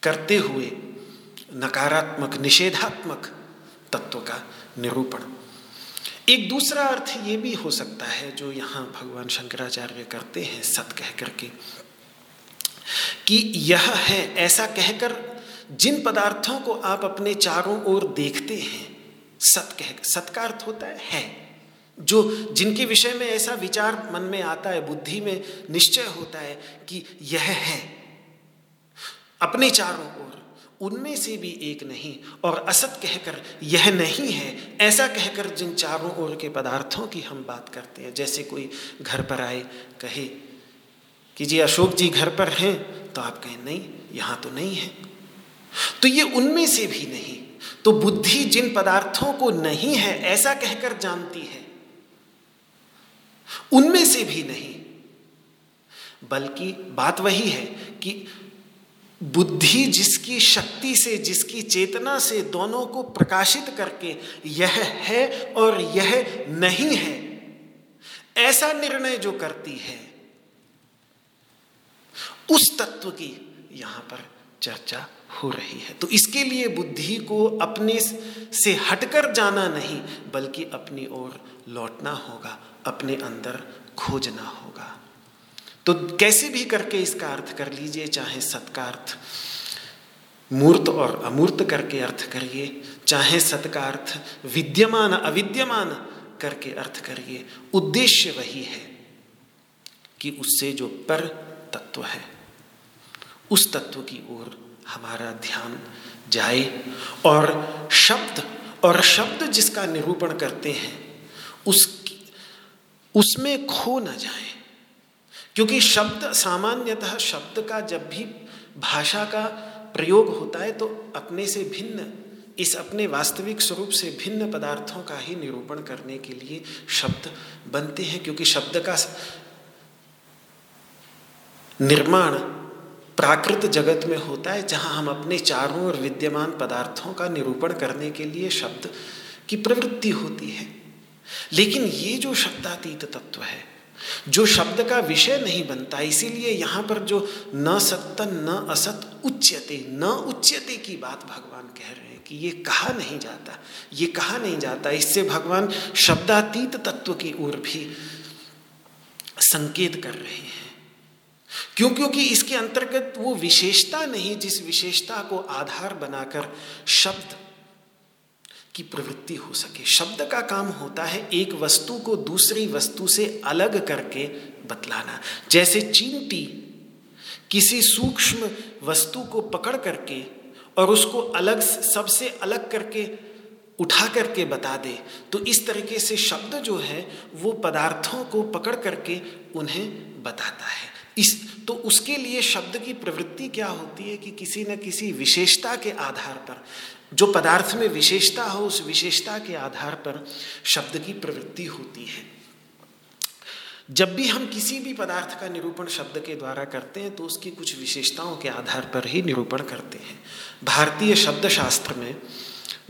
Speaker 1: करते हुए नकारात्मक, निषेधात्मक तत्व का निरूपण। एक दूसरा अर्थ ये भी हो सकता है जो यहाँ भगवान शंकराचार्य करते हैं, सत कह करके, कि यह है, ऐसा कहकर जिन पदार्थों को आप अपने चारों ओर देखते हैं सत कह सत अर्थ होता है, है। जो जिनके विषय में ऐसा विचार मन में आता है बुद्धि में निश्चय होता है कि यह है। अपने चारों ओर उनमें से भी एक नहीं और असत कहकर यह नहीं है ऐसा कहकर जिन चारों ओर के पदार्थों की हम बात करते हैं जैसे कोई घर पर आए कहे कि जी अशोक जी घर पर हैं तो आप कहें नहीं यहाँ तो नहीं है। तो ये उनमें से भी नहीं। तो बुद्धि जिन पदार्थों को नहीं है, ऐसा कहकर जानती है। उनमें से भी नहीं। बल्कि बात वही है कि बुद्धि जिसकी शक्ति से, जिसकी चेतना से दोनों को प्रकाशित करके यह है और यह नहीं है, ऐसा निर्णय जो करती है, उस तत्व की यहाँ पर चर्चा हो रही है। तो इसके लिए बुद्धि को अपने से हटकर जाना नहीं, बल्कि अपनी ओर लौटना होगा, अपने अंदर खोजना होगा। तो कैसे भी करके इसका अर्थ कर लीजिए, चाहे सत्का अर्थ मूर्त और अमूर्त करके अर्थ करिए, चाहे सत्का अर्थ विद्यमान, अविद्यमान करके अर्थ करिए, उद्देश्य वही है कि उससे जो पर तत्व है, उस तत्व की ओर हमारा ध्यान जाए और शब्द और शब्द जिसका निरूपण करते हैं, उस, उसमें खो न जाए। क्योंकि शब्द सामान्यतः शब्द का जब भी भाषा का प्रयोग होता है तो अपने से भिन्न, इस अपने वास्तविक स्वरूप से भिन्न पदार्थों का ही निरूपण करने के लिए शब्द बनते हैं, क्योंकि शब्द का निर्माण प्राकृत जगत में होता है, जहाँ हम अपने चारों और विद्यमान पदार्थों का निरूपण करने के लिए शब्द की प्रवृत्ति होती है। लेकिन ये जो शब्दातीत तत्व है, जो शब्द का विषय नहीं बनता, इसीलिए यहाँ पर जो न सत्य न असत, उच्यते, न उच्यते की बात भगवान कह रहे हैं कि ये कहा नहीं जाता, ये कहा नहीं जाता। इससे भगवान शब्दातीत तत्व की ओर भी संकेत कर रहे हैं। क्यों? क्योंकि इसके अंतर्गत वो विशेषता नहीं, जिस विशेषता को आधार बनाकर शब्द की प्रवृत्ति हो सके। शब्द का काम होता है एक वस्तु को दूसरी वस्तु से अलग करके बतलाना। जैसे चींटी किसी सूक्ष्म वस्तु को पकड़ करके और उसको अलग सबसे अलग करके उठा करके बता दे तो इस तरीके से शब्द जो है वो पदार्थों को पकड़ करके उन्हें बताता है। इस तो उसके लिए शब्द की प्रवृत्ति क्या होती है कि किसी न किसी विशेषता के आधार पर, जो पदार्थ में विशेषता हो, उस विशेषता के आधार पर शब्द की प्रवृत्ति होती है। जब भी हम किसी भी पदार्थ का निरूपण शब्द के द्वारा करते हैं तो उसकी कुछ विशेषताओं के आधार पर ही निरूपण करते हैं। भारतीय शब्द शास्त्र में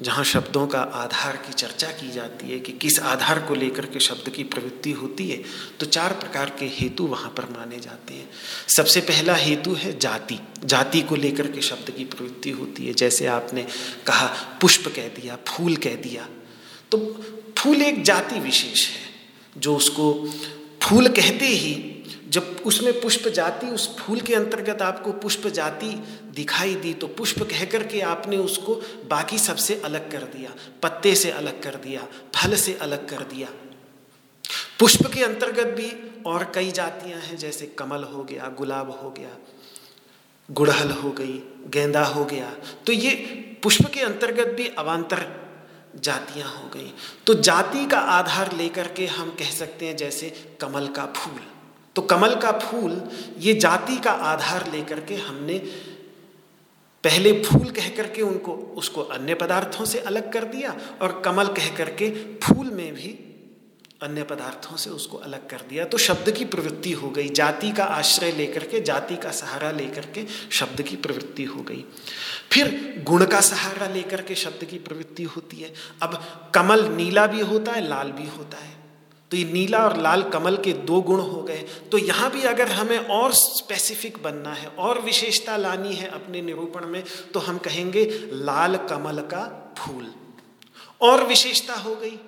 Speaker 1: जहाँ शब्दों का आधार की चर्चा की जाती है कि किस आधार को लेकर के शब्द की प्रवृत्ति होती है तो चार प्रकार के हेतु वहाँ पर माने जाते हैं। सबसे पहला हेतु है जाति। जाति को लेकर के शब्द की प्रवृत्ति होती है। जैसे आपने कहा, पुष्प कह दिया, फूल कह दिया। तो फूल एक जाति विशेष है, जो उसको फूल कहते ही जब उसमें पुष्प जाति, उस फूल के अंतर्गत आपको पुष्प जाति दिखाई दी तो पुष्प कह कर के आपने उसको बाकी सबसे अलग कर दिया, पत्ते से अलग कर दिया, फल से अलग कर दिया। पुष्प के अंतर्गत भी और कई जातियाँ हैं, जैसे कमल हो गया, गुलाब हो गया, गुड़हल हो गई, गेंदा हो गया। तो ये पुष्प के अंतर्गत भी अवान्तर जातियाँ हो गई। तो जाति का आधार लेकर के हम कह सकते हैं, जैसे कमल का फूल। तो कमल का फूल, ये जाति का आधार लेकर के हमने पहले फूल कह करके उनको, उसको अन्य पदार्थों से अलग कर दिया और कमल कह करके फूल में भी अन्य पदार्थों से उसको अलग कर दिया। तो शब्द की प्रवृत्ति हो गई। जाति का आश्रय लेकर के, जाति का सहारा लेकर के शब्द की प्रवृत्ति हो गई। फिर गुण का सहारा लेकर के शब्द की प्रवृत्ति होती है। अब कमल नीला भी होता है, लाल भी होता है। तो ये नीला और लाल कमल के दो गुण हो गए। तो यहाँ भी अगर हमें और स्पेसिफिक बनना है, और विशेषता लानी है अपने निरूपण में तो हम कहेंगे लाल कमल का फूल। और विशेषता हो गई।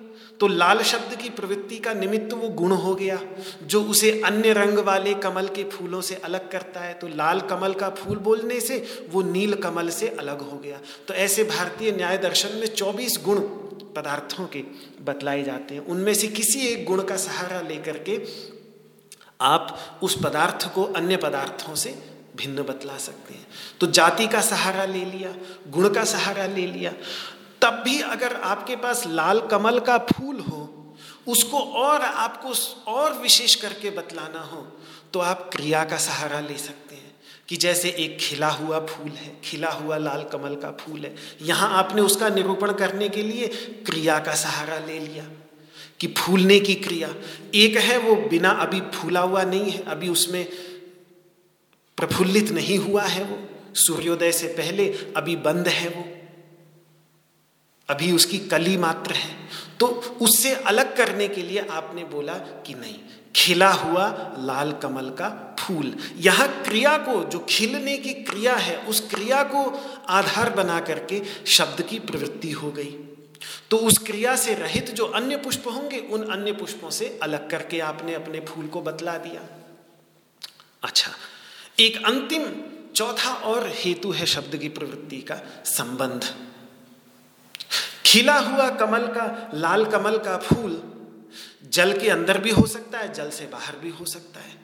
Speaker 1: तो लाल शब्द की प्रवृत्ति का निमित्त वो गुण हो गया, जो उसे अन्य रंग वाले कमल के फूलों से अलग करता है। तो लाल कमल का फूल बोलने से वो नील कमल से अलग हो गया। तो ऐसे भारतीय न्याय दर्शन में 24 गुण पदार्थों के बतलाए जाते हैं। उनमें से किसी एक गुण का सहारा लेकर के आप उस पदार्थ को अन्य पदार्थों से भिन्न बतला सकते हैं। तो जाति का सहारा ले लिया, गुण का सहारा ले लिया तब भी अगर आपके पास लाल कमल का फूल हो, उसको और आपको और विशेष करके बतलाना हो तो आप क्रिया का सहारा ले सकते हैं कि जैसे एक खिला हुआ फूल है, खिला हुआ लाल कमल का फूल है, यहाँ आपने उसका निरूपण करने के लिए क्रिया का सहारा ले लिया कि फूलने की क्रिया। एक है वो बिना अभी फूला हुआ नहीं है, अभी उसमें प्रफुल्लित नहीं हुआ है वो, सूर्योदय से पहले अभी बंद है वो। अभी उसकी कली मात्र है। तो उससे अलग करने के लिए आपने बोला कि नहीं, खिला हुआ लाल कमल का फूल। यह क्रिया को, जो खिलने की क्रिया है, उस क्रिया को आधार बना करके शब्द की प्रवृत्ति हो गई। तो उस क्रिया से रहित जो अन्य पुष्प होंगे, उन अन्य पुष्पों से अलग करके आपने अपने फूल को बतला दिया। अच्छा एक अंतिम, चौथा और हेतु है शब्द की प्रवृत्ति का संबंध। खिला हुआ कमल का, लाल कमल का फूल जल के अंदर भी हो सकता है, जल से बाहर भी हो सकता है।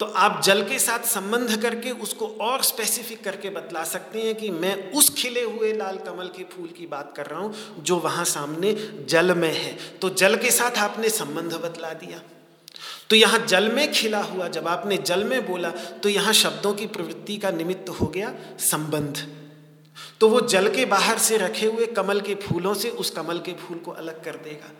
Speaker 1: तो आप जल के साथ संबंध करके उसको और स्पेसिफिक करके बतला सकते हैं कि मैं उस खिले हुए लाल कमल के फूल की बात कर रहा हूँ जो वहाँ सामने जल में है। तो जल के साथ आपने संबंध बतला दिया। तो यहाँ जल में खिला हुआ, जब आपने जल में बोला तो यहाँ शब्दों की प्रवृत्ति का निमित्त हो गया संबंध। तो वो जल के बाहर से रखे हुए कमल के फूलों से उस कमल के फूल को अलग कर देगा।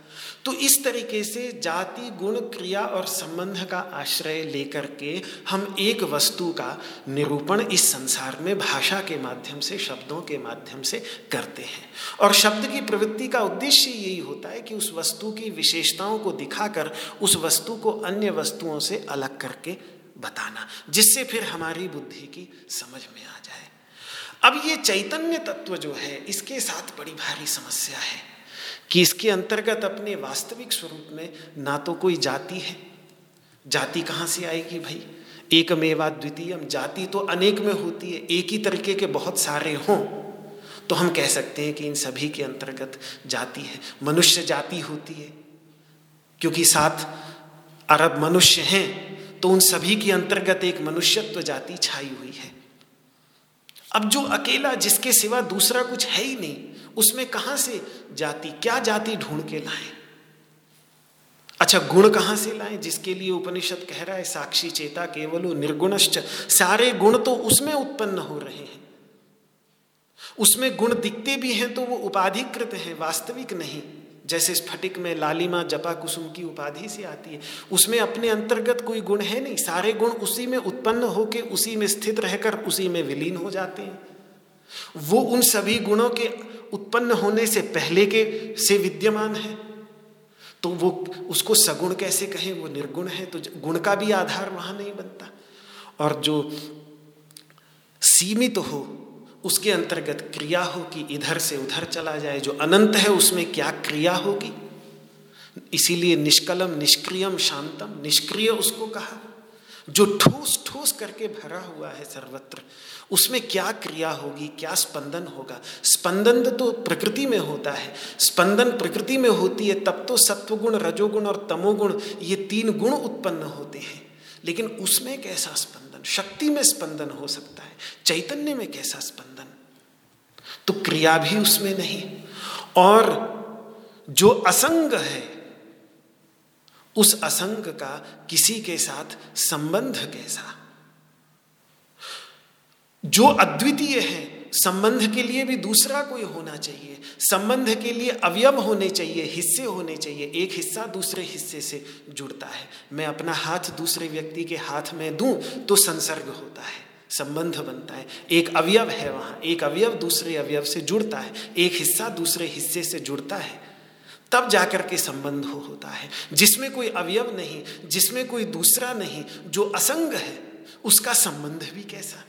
Speaker 1: तो इस तरीके से जाति, गुण, क्रिया और संबंध का आश्रय लेकर के हम एक वस्तु का निरूपण इस संसार में भाषा के माध्यम से, शब्दों के माध्यम से करते हैं। और शब्द की प्रवृत्ति का उद्देश्य यही होता है कि उस वस्तु की विशेषताओं को दिखाकर, उस वस्तु को अन्य वस्तुओं से अलग करके बताना, जिससे फिर हमारी बुद्धि की समझ में आ जाए। अब ये चैतन्य तत्व जो है, इसके साथ बड़ी भारी समस्या है कि इसके अंतर्गत अपने वास्तविक स्वरूप में ना तो कोई जाति है। जाति कहाँ से आएगी भाई? एक एकमेवा द्वितीय जाति तो अनेक में होती है, एक ही तरीके के बहुत सारे हों। तो हम कह सकते हैं कि इन सभी के अंतर्गत जाति है। मनुष्य जाति होती है, क्योंकि सात अरब मनुष्य हैं तो उन सभी के अंतर्गत एक मनुष्यत्व जाति छाई हुई है। अब जो अकेला जिसके सिवा दूसरा कुछ है ही नहीं, उसमें कहाँ से जाति, क्या जाति ढूंढ के लाए? अच्छा गुण कहाँ से लाए? जिसके लिए उपनिषद कह रहा है, साक्षी चेता केवलो निर्गुणश्च। सारे गुण तो उसमें उत्पन्न हो रहे हैं। उसमें गुण दिखते भी हैं तो वो उपाधिकृत हैं, वास्तविक नहीं। जैसे स्फटिक में लालिमा जपा कुसुम की उपाधि से आती है, उसमें अपने अंतर्गत कोई गुण है नहीं। सारे गुण उसी में उत्पन्न होकर उसी में स्थित रहकर उसी में विलीन हो जाते हैं। वो उन सभी गुणों के उत्पन्न होने से पहले के से विद्यमान है। तो वो उसको सगुण कैसे कहें? वो निर्गुण है तो गुण का भी आधार वहाँ नहीं बनता। और जो सीमित तो हो उसके अंतर्गत क्रिया हो कि इधर से उधर चला जाए, जो अनंत है उसमें क्या क्रिया होगी? इसीलिए निष्कलम, निष्क्रियम, शांतम, निष्क्रिय उसको कहा। जो ठोस ठोस करके भरा हुआ है सर्वत्र, उसमें क्या क्रिया होगी, क्या स्पंदन होगा? स्पंदन तो प्रकृति में होता है। स्पंदन प्रकृति में होती है, तब तो सत्वगुण, रजोगुण और तमोगुण, ये तीन गुण उत्पन्न होते हैं। लेकिन उसमें कैसा स्पंदन? शक्ति में स्पंदन हो सकता है, चैतन्य में कैसा स्पंदन? तो क्रिया भी उसमें नहीं। और जो असंग है, उस असंग का किसी के साथ संबंध कैसा? जो अद्वितीय है संबंध के लिए भी दूसरा कोई होना चाहिए। संबंध के लिए अवयव होने चाहिए, हिस्से होने चाहिए। एक हिस्सा दूसरे हिस्से से जुड़ता है। मैं अपना हाथ दूसरे व्यक्ति के हाथ में दूँ तो संसर्ग होता है, संबंध बनता है। एक अवयव है वहाँ, एक अवयव दूसरे अवयव से जुड़ता है, एक हिस्सा दूसरे हिस्से से जुड़ता है। तब जाकर के संबंध हो, होता है। जिसमें कोई अवयव नहीं, जिसमें कोई दूसरा नहीं, जो असंग है, उसका संबंध भी कैसा?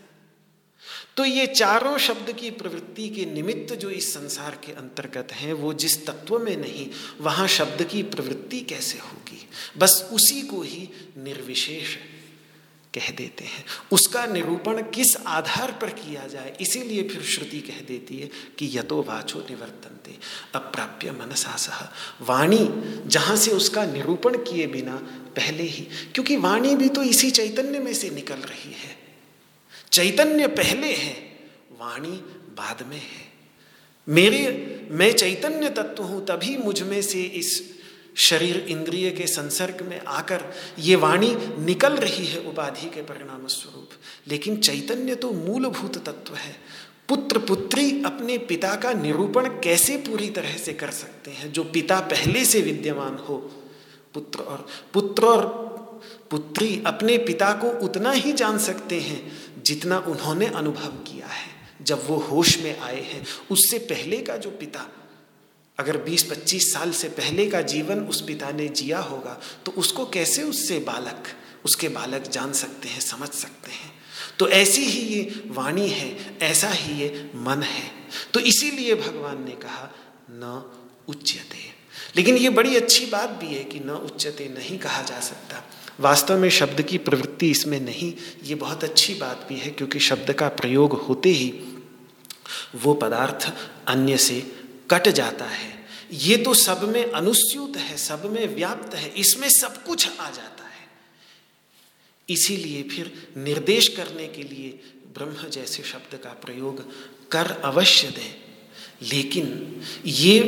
Speaker 1: तो ये चारों शब्द की प्रवृत्ति के निमित्त जो इस संसार के अंतर्गत हैं, वो जिस तत्व में नहीं, वहाँ शब्द की प्रवृत्ति कैसे होगी? बस उसी को ही निर्विशेष कह देते हैं। उसका निरूपण किस आधार पर किया जाए, इसीलिए फिर श्रुति कह देती है कि यतो वाचो निवर्तनते, अप्राप्य मनसा सह। वाणी जहाँ से उसका निरूपण किए बिना पहले ही, क्योंकि वाणी भी तो इसी चैतन्य में से निकल रही है। चैतन्य पहले है, वाणी बाद में है। मेरे, मैं चैतन्य तत्व हूँ, तभी मुझमें से इस शरीर इंद्रिय के संसर्ग में आकर ये वाणी निकल रही है उपाधि के परिणाम स्वरूप लेकिन चैतन्य तो मूलभूत तत्व है। पुत्र पुत्री अपने पिता का निरूपण कैसे पूरी तरह से कर सकते हैं, जो पिता पहले से विद्यमान हो? पुत्र और पुत्र और पुत्री अपने पिता को उतना ही जान सकते हैं जितना उन्होंने अनुभव किया है, जब वो होश में आए हैं, उससे पहले का जो पिता, अगर 20-25 साल से पहले का जीवन उस पिता ने जिया होगा तो उसको कैसे उससे बालक, उसके बालक जान सकते हैं, समझ सकते हैं? तो ऐसी ही ये वाणी है, ऐसा ही ये मन है। तो इसीलिए भगवान ने कहा, न उच्यते। लेकिन ये बड़ी अच्छी बात भी है कि न उच्चते नहीं कहा जा सकता। वास्तव में शब्द की प्रवृत्ति इसमें नहीं, ये बहुत अच्छी बात भी है, क्योंकि शब्द का प्रयोग होते ही वो पदार्थ अन्य से कट जाता है। ये तो सब में अनुस्यूत है, सब में व्याप्त है, इसमें सब कुछ आ जाता है। इसीलिए फिर निर्देश करने के लिए ब्रह्म जैसे शब्द का प्रयोग कर अवश्य दे। लेकिन ये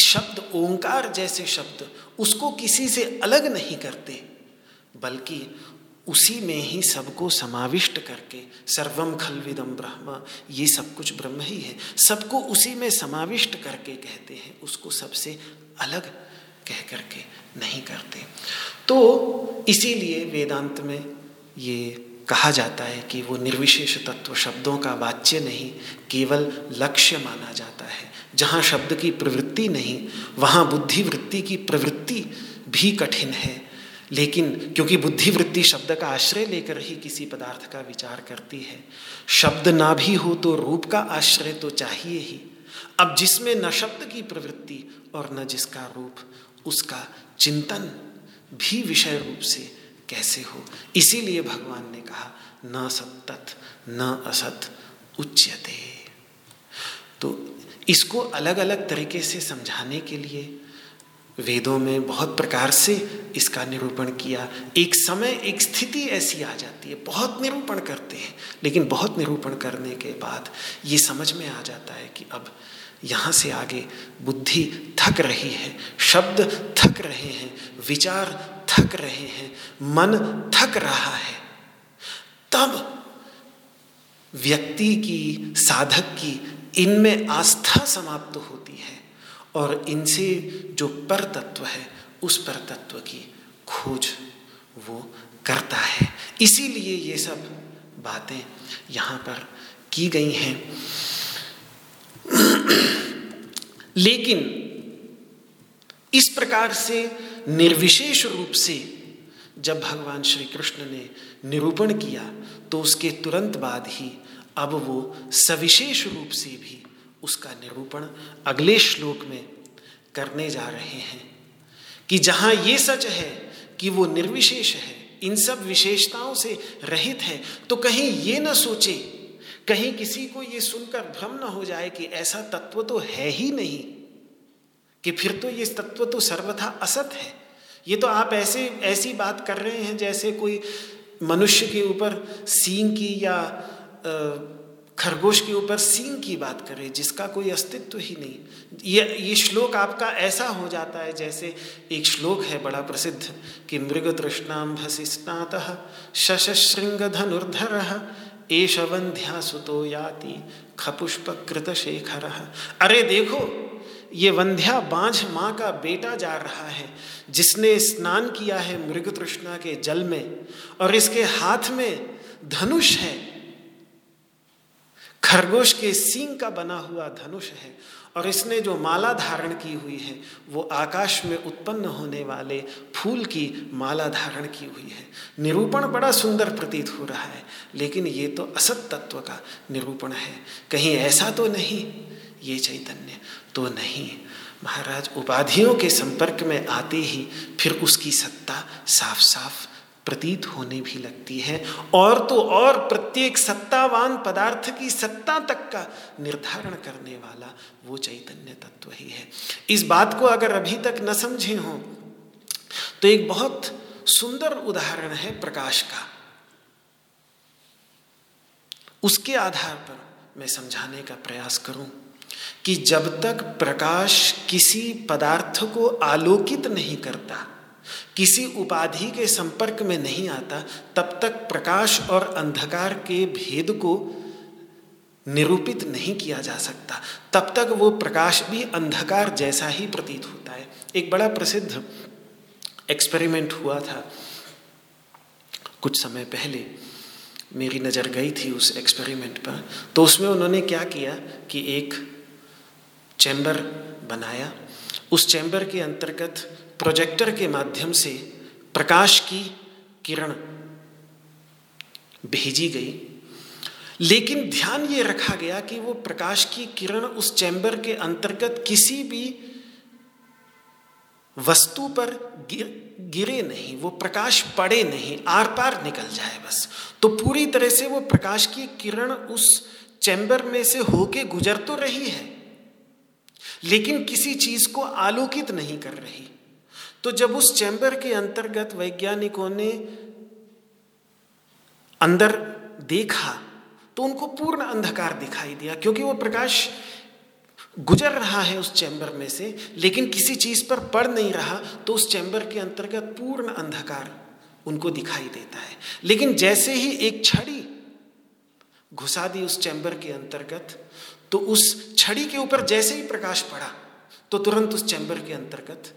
Speaker 1: शब्द ओंकार जैसे शब्द, उसको किसी से अलग नहीं करते। बल्कि उसी में ही सबको समाविष्ट करके सर्वम खलविदम ब्रह्म, ये सब कुछ ब्रह्म ही है। सबको उसी में समाविष्ट करके कहते हैं, उसको सबसे अलग कह करके नहीं करते। तो इसीलिए वेदांत में ये कहा जाता है कि वो निर्विशेष तत्व शब्दों का वाच्य नहीं, केवल लक्ष्य माना जाता है। जहाँ शब्द की प्रवृत्ति नहीं, वहाँ बुद्धि वृत्ति की प्रवृत्ति भी कठिन है। लेकिन क्योंकि बुद्धिवृत्ति शब्द का आश्रय लेकर ही किसी पदार्थ का विचार करती है। शब्द ना भी हो तो रूप का आश्रय तो चाहिए ही। अब जिसमें न शब्द की प्रवृत्ति और न जिसका रूप, उसका चिंतन भी विषय रूप से कैसे हो? इसीलिए भगवान ने कहा, न सत्त, न असत, उच्यते। तो इसको अलग अलग तरीके से समझाने के लिए वेदों में बहुत प्रकार से इसका निरूपण किया। एक समय, एक स्थिति ऐसी आ जाती है। बहुत निरूपण करते हैं, लेकिन बहुत निरूपण करने के बाद ये समझ में आ जाता है कि अब यहाँ से आगे बुद्धि थक रही है, शब्द थक रहे हैं, विचार थक रहे हैं, मन थक रहा है। तब व्यक्ति की, साधक की इनमें आस्था समाप्त होती है। और इनसे जो पर तत्व है, उस पर तत्व की खोज वो करता है। इसीलिए ये सब बातें यहाँ पर की गई हैं। लेकिन इस प्रकार से निर्विशेष रूप से जब भगवान श्री कृष्ण ने निरूपण किया तो उसके तुरंत बाद ही अब वो सविशेष रूप से भी उसका निरूपण अगले श्लोक में करने जा रहे हैं कि जहाँ ये सच है कि वो निर्विशेष है, इन सब विशेषताओं से रहित है तो कहीं ये न सोचे, कहीं किसी को ये सुनकर भ्रम न हो जाए कि ऐसा तत्व तो है ही नहीं, कि फिर तो ये तत्व तो सर्वथा असत है। ये तो आप ऐसे, ऐसी बात कर रहे हैं जैसे कोई मनुष्य के ऊपर सींग की या खरगोश के ऊपर सींग की बात करें जिसका कोई अस्तित्व ही नहीं। ये ये श्लोक आपका ऐसा हो जाता है जैसे एक श्लोक है बड़ा प्रसिद्ध, कि मृग तृष्णाम भसिस्नात शशृंग धनुर्धर एश वंध्या सुतो याति खपुष्प कृत शेखर अरे देखो, ये वंध्या बांझ माँ का बेटा जा रहा है, जिसने स्नान किया है मृग तृष्णा के जल में, और इसके हाथ में धनुष है। खरगोश के सींग का बना हुआ धनुष है और इसने जो माला धारण की हुई है, वो आकाश में उत्पन्न होने वाले फूल की माला धारण की हुई है। निरूपण बड़ा सुंदर प्रतीत हो रहा है, लेकिन ये तो असत तत्व का निरूपण है। कहीं ऐसा तो नहीं, ये चैतन्य तो नहीं। महाराज, उपाधियों के संपर्क में आते ही फिर उसकी सत्ता साफ़ साफ़ प्रतीत होने भी लगती है। और तो और प्रत्येक सत्तावान पदार्थ की सत्ता तक का निर्धारण करने वाला वो चैतन्य तत्व ही है। इस बात को अगर अभी तक न समझे हो तो एक बहुत सुंदर उदाहरण है प्रकाश का। उसके आधार पर मैं समझाने का प्रयास करूँ कि जब तक प्रकाश किसी पदार्थ को आलोकित नहीं करता किसी उपाधि के संपर्क में नहीं आता, तब तक प्रकाश और अंधकार के भेद को निरूपित नहीं किया जा सकता। तब तक वो प्रकाश भी अंधकार जैसा ही प्रतीत होता है। एक बड़ा प्रसिद्ध एक्सपेरिमेंट हुआ था। कुछ समय पहले मेरी नज़र गई थी उस एक्सपेरिमेंट पर तो उसमें उन्होंने क्या किया कि एक चैम्बर बनाया। उस चैम्बर के अंतर्गत प्रोजेक्टर के माध्यम से प्रकाश की किरण भेजी गई। लेकिन ध्यान ये रखा गया कि वो प्रकाश की किरण उस चैम्बर के अंतर्गत किसी भी वस्तु पर गिर, गिरे नहीं, वो प्रकाश पड़े नहीं आर पार निकल जाए बस। तो पूरी तरह से वो प्रकाश की किरण उस चैम्बर में से होके गुजर तो रही है, लेकिन किसी चीज़ को आलोकित नहीं कर रही। तो जब उस चैम्बर के अंतर्गत वैज्ञानिकों ने अंदर देखा तो उनको पूर्ण अंधकार दिखाई दिया, क्योंकि वो प्रकाश गुजर रहा है उस चैम्बर में से, लेकिन किसी चीज़ पर पड़ नहीं रहा तो उस चैम्बर के अंतर्गत पूर्ण अंधकार उनको दिखाई देता है। लेकिन जैसे ही एक छड़ी घुसा दी उस चैम्बर के अंतर्गत तो उस छड़ी के ऊपर जैसे ही प्रकाश पड़ा तो तुरंत उस चैम्बर के अंतर्गत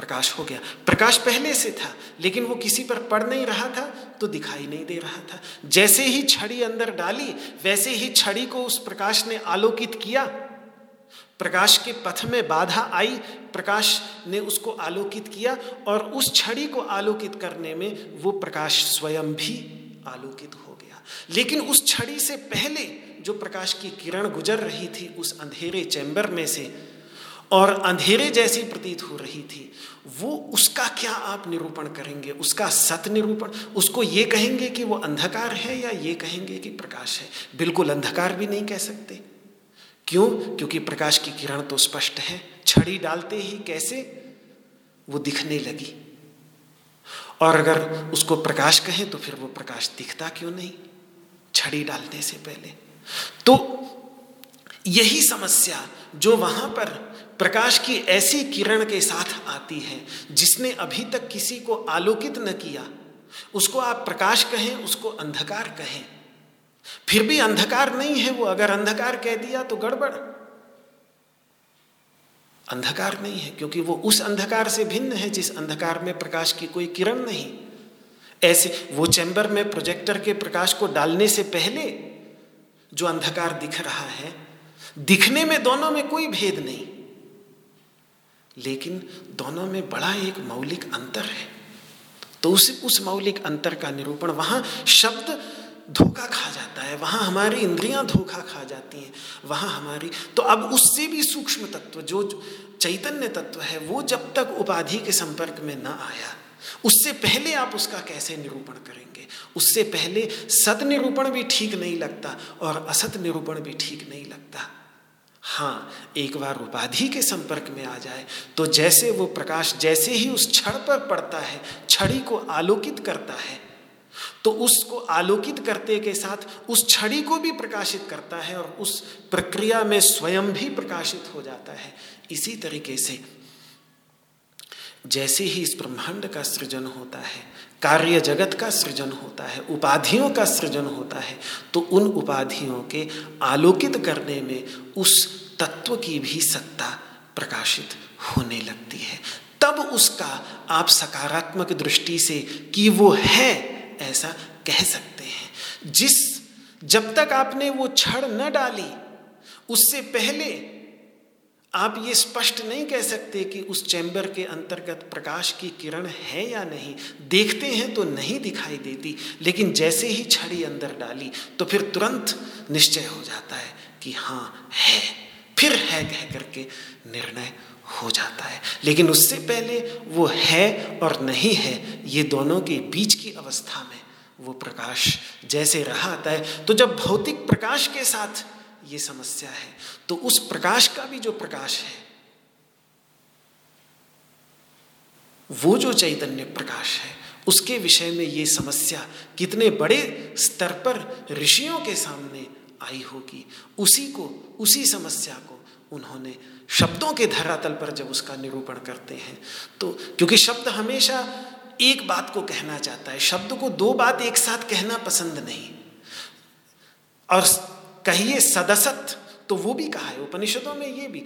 Speaker 1: प्रकाश हो गया। प्रकाश पहले से था, लेकिन वो किसी पर पड़ नहीं रहा था तो दिखाई नहीं दे रहा था। जैसे ही छड़ी अंदर डाली, वैसे ही छड़ी को उस प्रकाश ने आलोकित किया। प्रकाश के पथ में बाधा आई, प्रकाश ने उसको आलोकित किया और उस छड़ी को आलोकित करने में वो प्रकाश स्वयं भी आलोकित हो गया। लेकिन उस छड़ी से पहले जो प्रकाश की किरण गुजर रही थी उस अंधेरे चैम्बर में से और अंधेरे जैसी प्रतीत हो रही थी। वो उसका क्या आप निरूपण करेंगे? उसका सत निरूपण उसको ये कहेंगे कि वो अंधकार है या ये कहेंगे कि प्रकाश है? बिल्कुल अंधकार भी नहीं कह सकते। क्यों? क्योंकि प्रकाश की किरण तो स्पष्ट है। छड़ी डालते ही कैसे? वो दिखने लगी। और अगर उसको प्रकाश कहें तो फिर वो प्रकाश दिखता क्यों नहीं? छड़ी डालने से पहले। तो यही समस्या जो वहाँ पर प्रकाश की ऐसी किरण के साथ आती है, जिसने अभी तक किसी को आलोकित न किया। उसको आप प्रकाश कहें, उसको अंधकार कहें। फिर भी अंधकार नहीं है वो। अगर अंधकार कह दिया तो गड़बड़। अंधकार नहीं है, क्योंकि वो उस अंधकार से भिन्न है, जिस अंधकार में प्रकाश की कोई किरण नहीं। ऐसे वो चैम्बर में प्रोजेक्टर के प्रकाश को डालने से पहले जो अंधकार दिख रहा है, दिखने में दोनों में कोई भेद नहीं। लेकिन दोनों में बड़ा एक मौलिक अंतर है। तो उस उस मौलिक अंतर का निरूपण वहाँ शब्द धोखा खा जाता है, वहाँ हमारी इंद्रियाँ धोखा खा जाती हैं, वहाँ हमारी तो अब उससे भी सूक्ष्म तत्व, जो चैतन्य तत्व है, वो जब तक उपाधि के संपर्क में न आया, उससे पहले आप उसका कैसे निरूपण करेंगे? उससे पहले सत निरूपण भी ठीक नहीं लगता और असत निरूपण भी ठीक नहीं लगता। हाँ एक बार उपाधि के संपर्क में आ जाए तो जैसे वो प्रकाश जैसे ही उस छड़ पर पड़ता है, छड़ी को आलोकित करता है। तो उसको आलोकित करते के साथ उस छड़ी को भी प्रकाशित करता है और उस प्रक्रिया में स्वयं भी प्रकाशित हो जाता है। इसी तरीके से जैसे ही इस ब्रह्मांड का सृजन होता है कार्य जगत का सृजन होता है, उपाधियों का सृजन होता है तो उन उपाधियों के आलोकित करने में उस तत्व की भी सत्ता प्रकाशित होने लगती है। तब उसका आप सकारात्मक दृष्टि से कि वो है ऐसा कह सकते हैं। जिस, जब तक आपने वो छड़ न डाली, उससे पहले आप ये स्पष्ट नहीं कह सकते कि उस चैम्बर के अंतर्गत प्रकाश की किरण है या नहीं। देखते हैं तो नहीं दिखाई देती, लेकिन जैसे ही छड़ी अंदर डाली तो फिर तुरंत निश्चय हो जाता है कि हाँ है। फिर है कह करके निर्णय हो जाता है। लेकिन उससे पहले वो है और नहीं है, ये दोनों के बीच की अवस्था में वो प्रकाश जैसे रहा आता है। तो जब भौतिक प्रकाश के साथ ये समस्या है। तो उस प्रकाश का भी जो प्रकाश है, वो जो चैतन्य प्रकाश है, उसके विषय में ये समस्या कितने बड़े स्तर पर ऋषियों के सामने आई होगी, उसी को, उसी समस्या को उन्होंने शब्दों के धरातल पर जब उसका निरूपण करते हैं। तो क्योंकि शब्द हमेशा एक बात को कहना चाहता है, शब्द को दो बात एक साथ कहना पसंद नहीं। और कहिए सदसत तो वो भी कहा है, उपनिषदों में ये भी।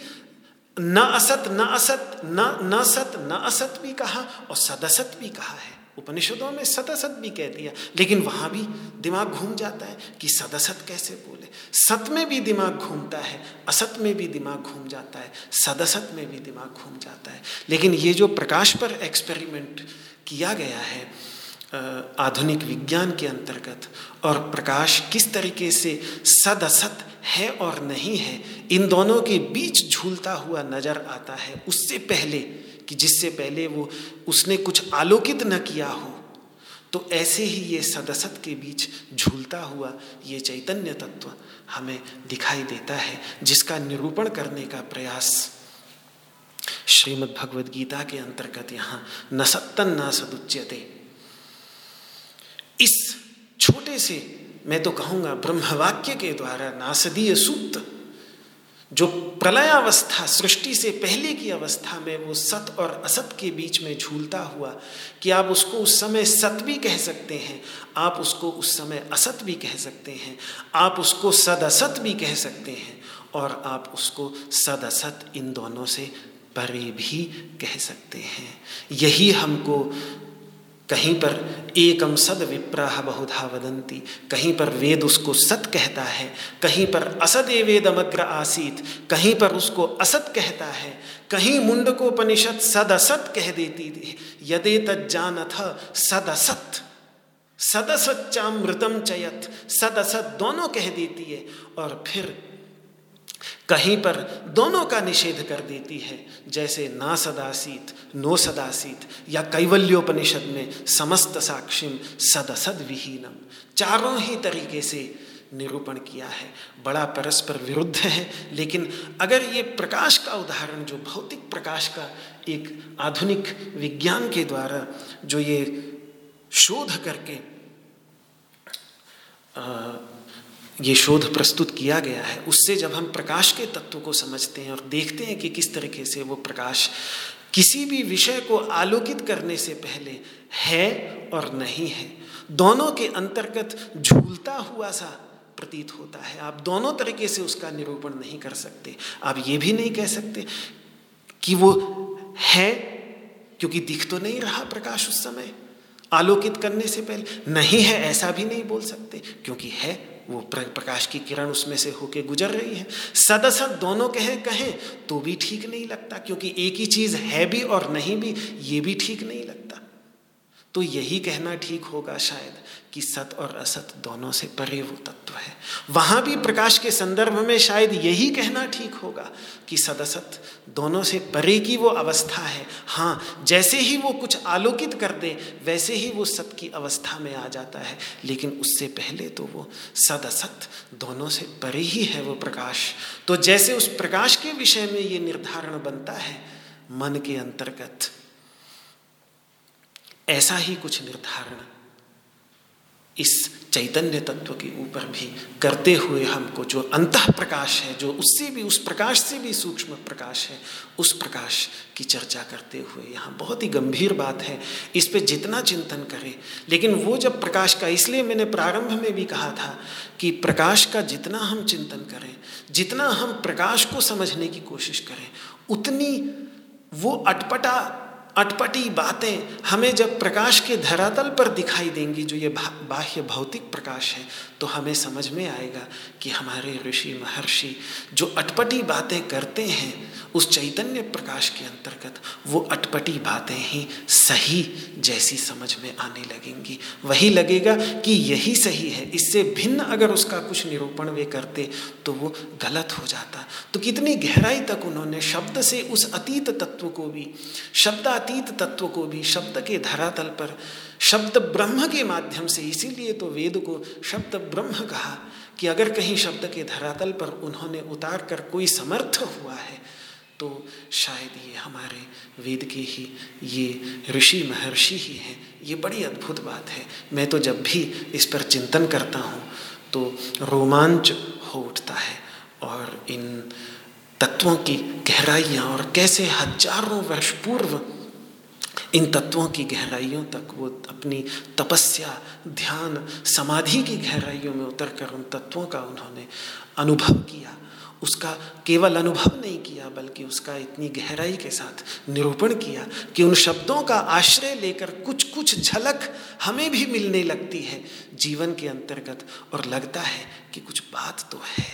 Speaker 1: न असत न असत, न न सत, न असत भी कहा, और सदसत भी कहा है। उपनिषदों में सदसत भी कह दिया लेकिन वहाँ भी दिमाग घूम जाता है कि सदसत कैसे बोले। सत में भी दिमाग घूमता है, असत में भी दिमाग घूम जाता है, सदसत में भी दिमाग घूम जाता है। लेकिन ये जो प्रकाश पर एक्सपेरिमेंट किया गया है आधुनिक विज्ञान के अंतर्गत और प्रकाश किस तरीके से सद असत है और नहीं है, इन दोनों के बीच झूलता हुआ नज़र आता है। उससे पहले कि जिससे पहले वो, उसने कुछ आलोकित न किया हो तो ऐसे ही ये सदसत के बीच झूलता हुआ ये चैतन्य तत्व हमें दिखाई देता है, जिसका निरूपण करने का प्रयास श्रीमद् भगवद गीता के अंतर्गत यहाँ न सत्तन न सदुच्यते। इस छोटे से, मैं तो कहूँगा ब्रह्मवाक्य के द्वारा नासदीय सूक्त, जो प्रलयावस्था, सृष्टि से पहले की अवस्था में वो सत और असत के बीच में झूलता हुआ, कि आप उसको उस समय सत भी कह सकते हैं, आप उसको उस समय असत भी कह सकते हैं, आप उसको सदसत भी कह सकते हैं, और आप उसको सदसत इन दोनों से परे भी कह सकते हैं। यही हमको कहीं पर एकम सद विप्राह बहुधा वदंती, कहीं पर वेद उसको सत कहता है, कहीं पर असदे वेदमग्र आसीत, कहीं पर उसको असत कहता है, कहीं मुंडकोपनिषद सद असत कह देती थी। यदे तजानथ सद असत सदसच्चामृतम चयत, सद असत दोनों कह देती है। और फिर कहीं पर दोनों का निषेध कर देती है जैसे ना सदासीत नो सदासीत या कैवल्योपनिषद में समस्त साक्षिम सदसद विहीनम। चारों ही तरीके से निरूपण किया है। बड़ा परस्पर विरुद्ध है लेकिन अगर ये प्रकाश का उदाहरण जो भौतिक प्रकाश का एक आधुनिक विज्ञान के द्वारा जो ये शोध करके आ, ये शोध प्रस्तुत किया गया है। उससे जब हम प्रकाश के तत्व को समझते हैं और देखते हैं कि किस तरीके से वो प्रकाश किसी भी विषय को आलोकित करने से पहले है और नहीं है, दोनों के अंतर्गत झूलता हुआ सा प्रतीत होता है। आप दोनों तरीके से उसका निरूपण नहीं कर सकते। आप ये भी नहीं कह सकते कि वो है, क्योंकि दिख तो नहीं रहा प्रकाश उस समय। आलोकित करने से पहले नहीं है, ऐसा भी नहीं बोल सकते, क्योंकि है वो प्रकाश की किरण उसमें से होके गुजर रही है। सदसद दोनों कहें कहें तो भी ठीक नहीं लगता, क्योंकि एक ही चीज़ है भी और नहीं भी, ये भी ठीक नहीं लगता। तो यही कहना ठीक होगा शायद। कि सत और असत दोनों से परे वो तत्व है। वहाँ भी प्रकाश के संदर्भ में शायद यही कहना ठीक होगा कि सदसत दोनों से परे की वो अवस्था है। हाँ जैसे ही वो कुछ आलोकित कर दे, वैसे ही वो सत की अवस्था में आ जाता है। लेकिन उससे पहले तो वो सदसत दोनों से परे ही है वो प्रकाश। तो जैसे उस प्रकाश के विषय में ये निर्धारण बनता है, मन के अंतर्गत, ऐसा ही कुछ निर्धारण इस चैतन्य तत्व के ऊपर भी करते हुए हमको जो अंत प्रकाश है, जो उससे भी, उस प्रकाश से भी सूक्ष्म प्रकाश है, उस प्रकाश की चर्चा करते हुए यहाँ बहुत ही गंभीर बात है। इस पे जितना चिंतन करें। लेकिन वो जब प्रकाश का, इसलिए मैंने प्रारंभ में भी कहा था कि प्रकाश का जितना हम चिंतन करें, जितना हम प्रकाश को समझने की कोशिश करें, उतनी वो अटपटा अटपटी बातें हमें जब प्रकाश के धरातल पर दिखाई देंगी, जो ये बाह्य भौतिक प्रकाश है तो हमें समझ में आएगा कि हमारे ऋषि महर्षि जो अटपटी बातें करते हैं, उस चैतन्य प्रकाश के अंतर्गत वो अटपटी बातें ही सही जैसी समझ में आने लगेंगी। वही लगेगा कि यही सही है, इससे भिन्न अगर उसका कुछ निरूपण वे करते तो वो गलत हो जाता। तो कितनी गहराई तक उन्होंने शब्द से उस अतीत तत्व को भी शब्दातीत तत्व को भी शब्द के धरातल पर, शब्द ब्रह्म के माध्यम से, इसीलिए तो वेद को शब्द ब्रह्म कहा कि अगर कहीं शब्द के धरातल पर उन्होंने उतार कर कोई समर्थ हुआ है तो शायद ये हमारे वेद के ही, ये ऋषि महर्षि ही हैं। ये बड़ी अद्भुत बात है। मैं तो जब भी इस पर चिंतन करता हूँ तो रोमांच हो उठता है और इन तत्वों की गहराइयाँ और कैसे हज़ारों वर्ष पूर्व इन तत्वों की गहराइयों तक वो अपनी तपस्या, ध्यान, समाधि की गहराइयों में उतर कर उन तत्वों का उन्होंने अनुभव किया। उसका केवल अनुभव नहीं किया, बल्कि उसका इतनी गहराई के साथ निरूपण किया कि उन शब्दों का आश्रय लेकर कुछ कुछ झलक हमें भी मिलने लगती है। जीवन के अंतर्गत और लगता है कि कुछ बात तो है।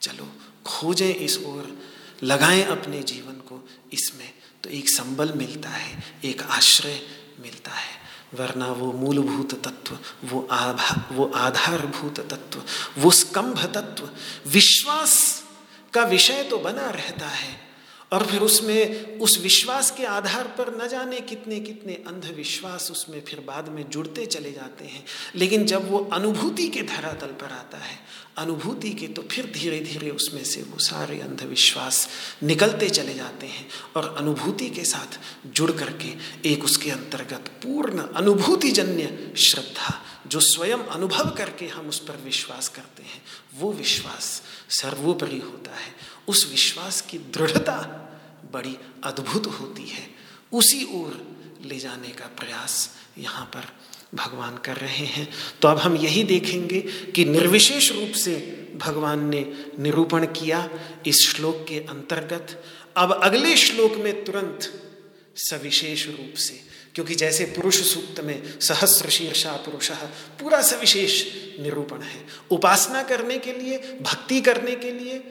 Speaker 1: चलो, खोजें इस ओर, लगाएँ अपने जीवन को इसमें। तो एक संबल मिलता है, एक आश्रय मिलता है। वरना वो मूलभूत तत्व, वो आभा, वो आधारभूत तत्व, वो स्कंभ तत्व, विश्वास का विषय तो बना रहता है। और फिर उसमें, उस विश्वास के आधार पर न जाने कितने कितने अंधविश्वास उसमें फिर बाद में जुड़ते चले जाते हैं। लेकिन जब वो अनुभूति के धरातल पर आता है अनुभूति के तो फिर धीरे धीरे उसमें से वो सारे अंधविश्वास निकलते चले जाते हैं और अनुभूति के साथ जुड़ करके एक उसके अंतर्गत पूर्ण अनुभूतिजन्य श्रद्धा, जो स्वयं अनुभव करके हम उस पर विश्वास करते हैं, वो विश्वास सर्वोपरि होता है। उस विश्वास की दृढ़ता बड़ी अद्भुत होती है। उसी ओर ले जाने का प्रयास यहाँ पर भगवान कर रहे हैं। तो अब हम यही देखेंगे कि निर्विशेष रूप से भगवान ने निरूपण किया इस श्लोक के अंतर्गत। अब अगले श्लोक में तुरंत सविशेष रूप से, क्योंकि जैसे पुरुष सूक्त में सहस्र शीर्षा पुरुष, पूरा सविशेष निरूपण है। उपासना करने के लिए, भक्ति करने के लिए,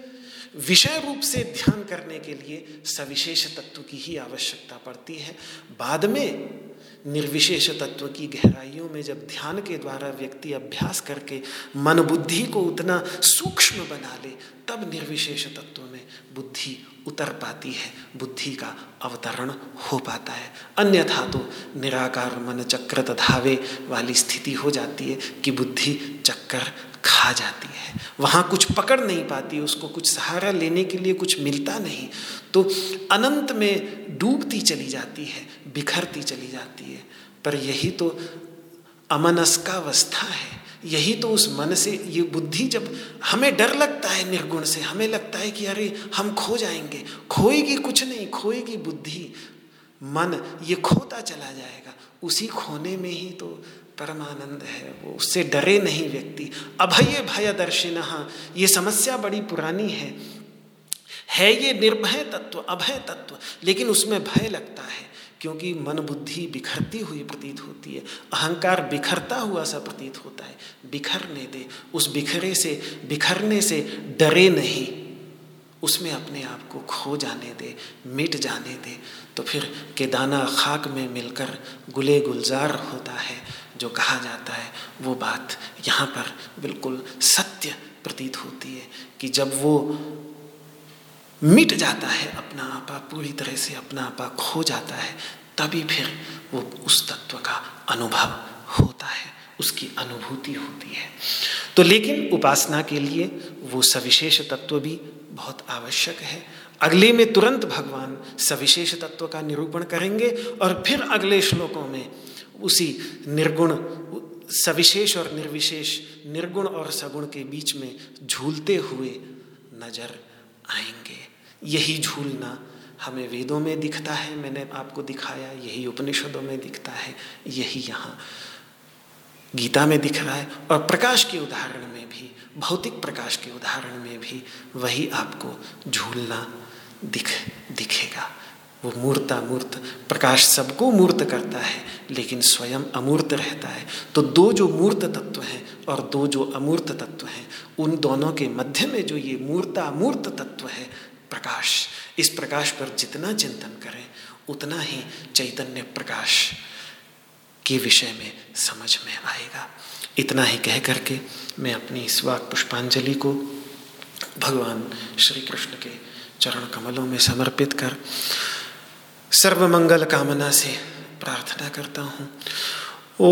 Speaker 1: विषय रूप से ध्यान करने के लिए सविशेष तत्व की ही आवश्यकता पड़ती है। बाद में निर्विशेष तत्व की गहराइयों में जब ध्यान के द्वारा व्यक्ति अभ्यास करके मन बुद्धि को उतना सूक्ष्म बना ले, तब निर्विशेष तत्व में बुद्धि उतर पाती है, बुद्धि का अवतरण हो पाता है। अन्यथा तो निराकार मन चक्र तधावे वाली स्थिति हो जाती है कि बुद्धि चक्कर खा जाती है। वहाँ कुछ पकड़ नहीं पाती, उसको कुछ सहारा लेने के लिए कुछ मिलता नहीं तो अनंत में डूबती चली जाती है। बिखरती चली जाती है। पर यही तो अमनस्कावस्था है। यही तो उस मन से, ये बुद्धि जब हमें डर लगता है निर्गुण से, हमें लगता है कि अरे, हम खो जाएँगे। खोएगी कुछ नहीं, खोएगी बुद्धि। मन ये खोता चला जाएगा। उसी खोने में ही तो परमानंद है वो। उससे डरे नहीं व्यक्ति। अभय भय दर्शिन ये समस्या बड़ी पुरानी है। है ये निर्भय तत्व, अभय तत्व। लेकिन उसमें भय लगता है। क्योंकि मन बुद्धि बिखरती हुई प्रतीत होती है। अहंकार बिखरता हुआ सा प्रतीत होता है। बिखरने दे। उस बिखरे से, बिखरने से डरे नहीं। उसमें अपने आप को खो जाने दे, मिट जाने दे। तो फिर केदाना खाक में मिलकर गुले गुलजार होता है, जो कहा जाता है, वो बात यहाँ पर बिल्कुल सत्य प्रतीत होती है कि जब वो मिट जाता है, अपना आपा, पूरी तरह से अपना आपा खो जाता है, तभी फिर वो उस तत्व का अनुभव होता है, उसकी अनुभूति होती है। तो लेकिन उपासना के लिए वो सविशेष तत्व भी बहुत आवश्यक है। अगले में तुरंत भगवान सविशेष तत्व का निरूपण करेंगे और फिर अगले श्लोकों में उसी निर्गुण, सविशेष और निर्विशेष, निर्गुण और सगुण के बीच में झूलते हुए नज़र आएँगे। यही झूलना हमें वेदों में दिखता है, मैंने आपको दिखाया, यही उपनिषदों में दिखता है, यही यहाँ गीता में दिख रहा है। और प्रकाश के उदाहरण में भी, भौतिक प्रकाश के उदाहरण में भी वही आपको झूलना दिख, दिखेगा। वो मूर्ता मूर्त, प्रकाश सबको मूर्त करता है, लेकिन स्वयं अमूर्त रहता है। तो दो जो मूर्त तत्व हैं और दो जो अमूर्त तत्व हैं, उन दोनों के मध्य में जो ये मूर्ता मूर्त तत्व है प्रकाश। इस प्रकाश पर जितना चिंतन करें, उतना ही चैतन्य प्रकाश के विषय में समझ में आएगा। इतना ही कह करके मैं अपनी इस वाक पुष्पांजलि को भगवान श्री कृष्ण के चरण कमलों में समर्पित कर सर्वमंगल कामना से प्रार्थना करता हूँ। ओ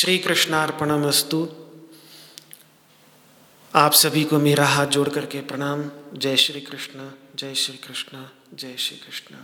Speaker 1: श्री कृष्णार्पणमस्तु आप सभी को मेरा हाथ जोड़ करके प्रणाम। जय श्री कृष्ण जय श्री कृष्ण जय श्री कृष्ण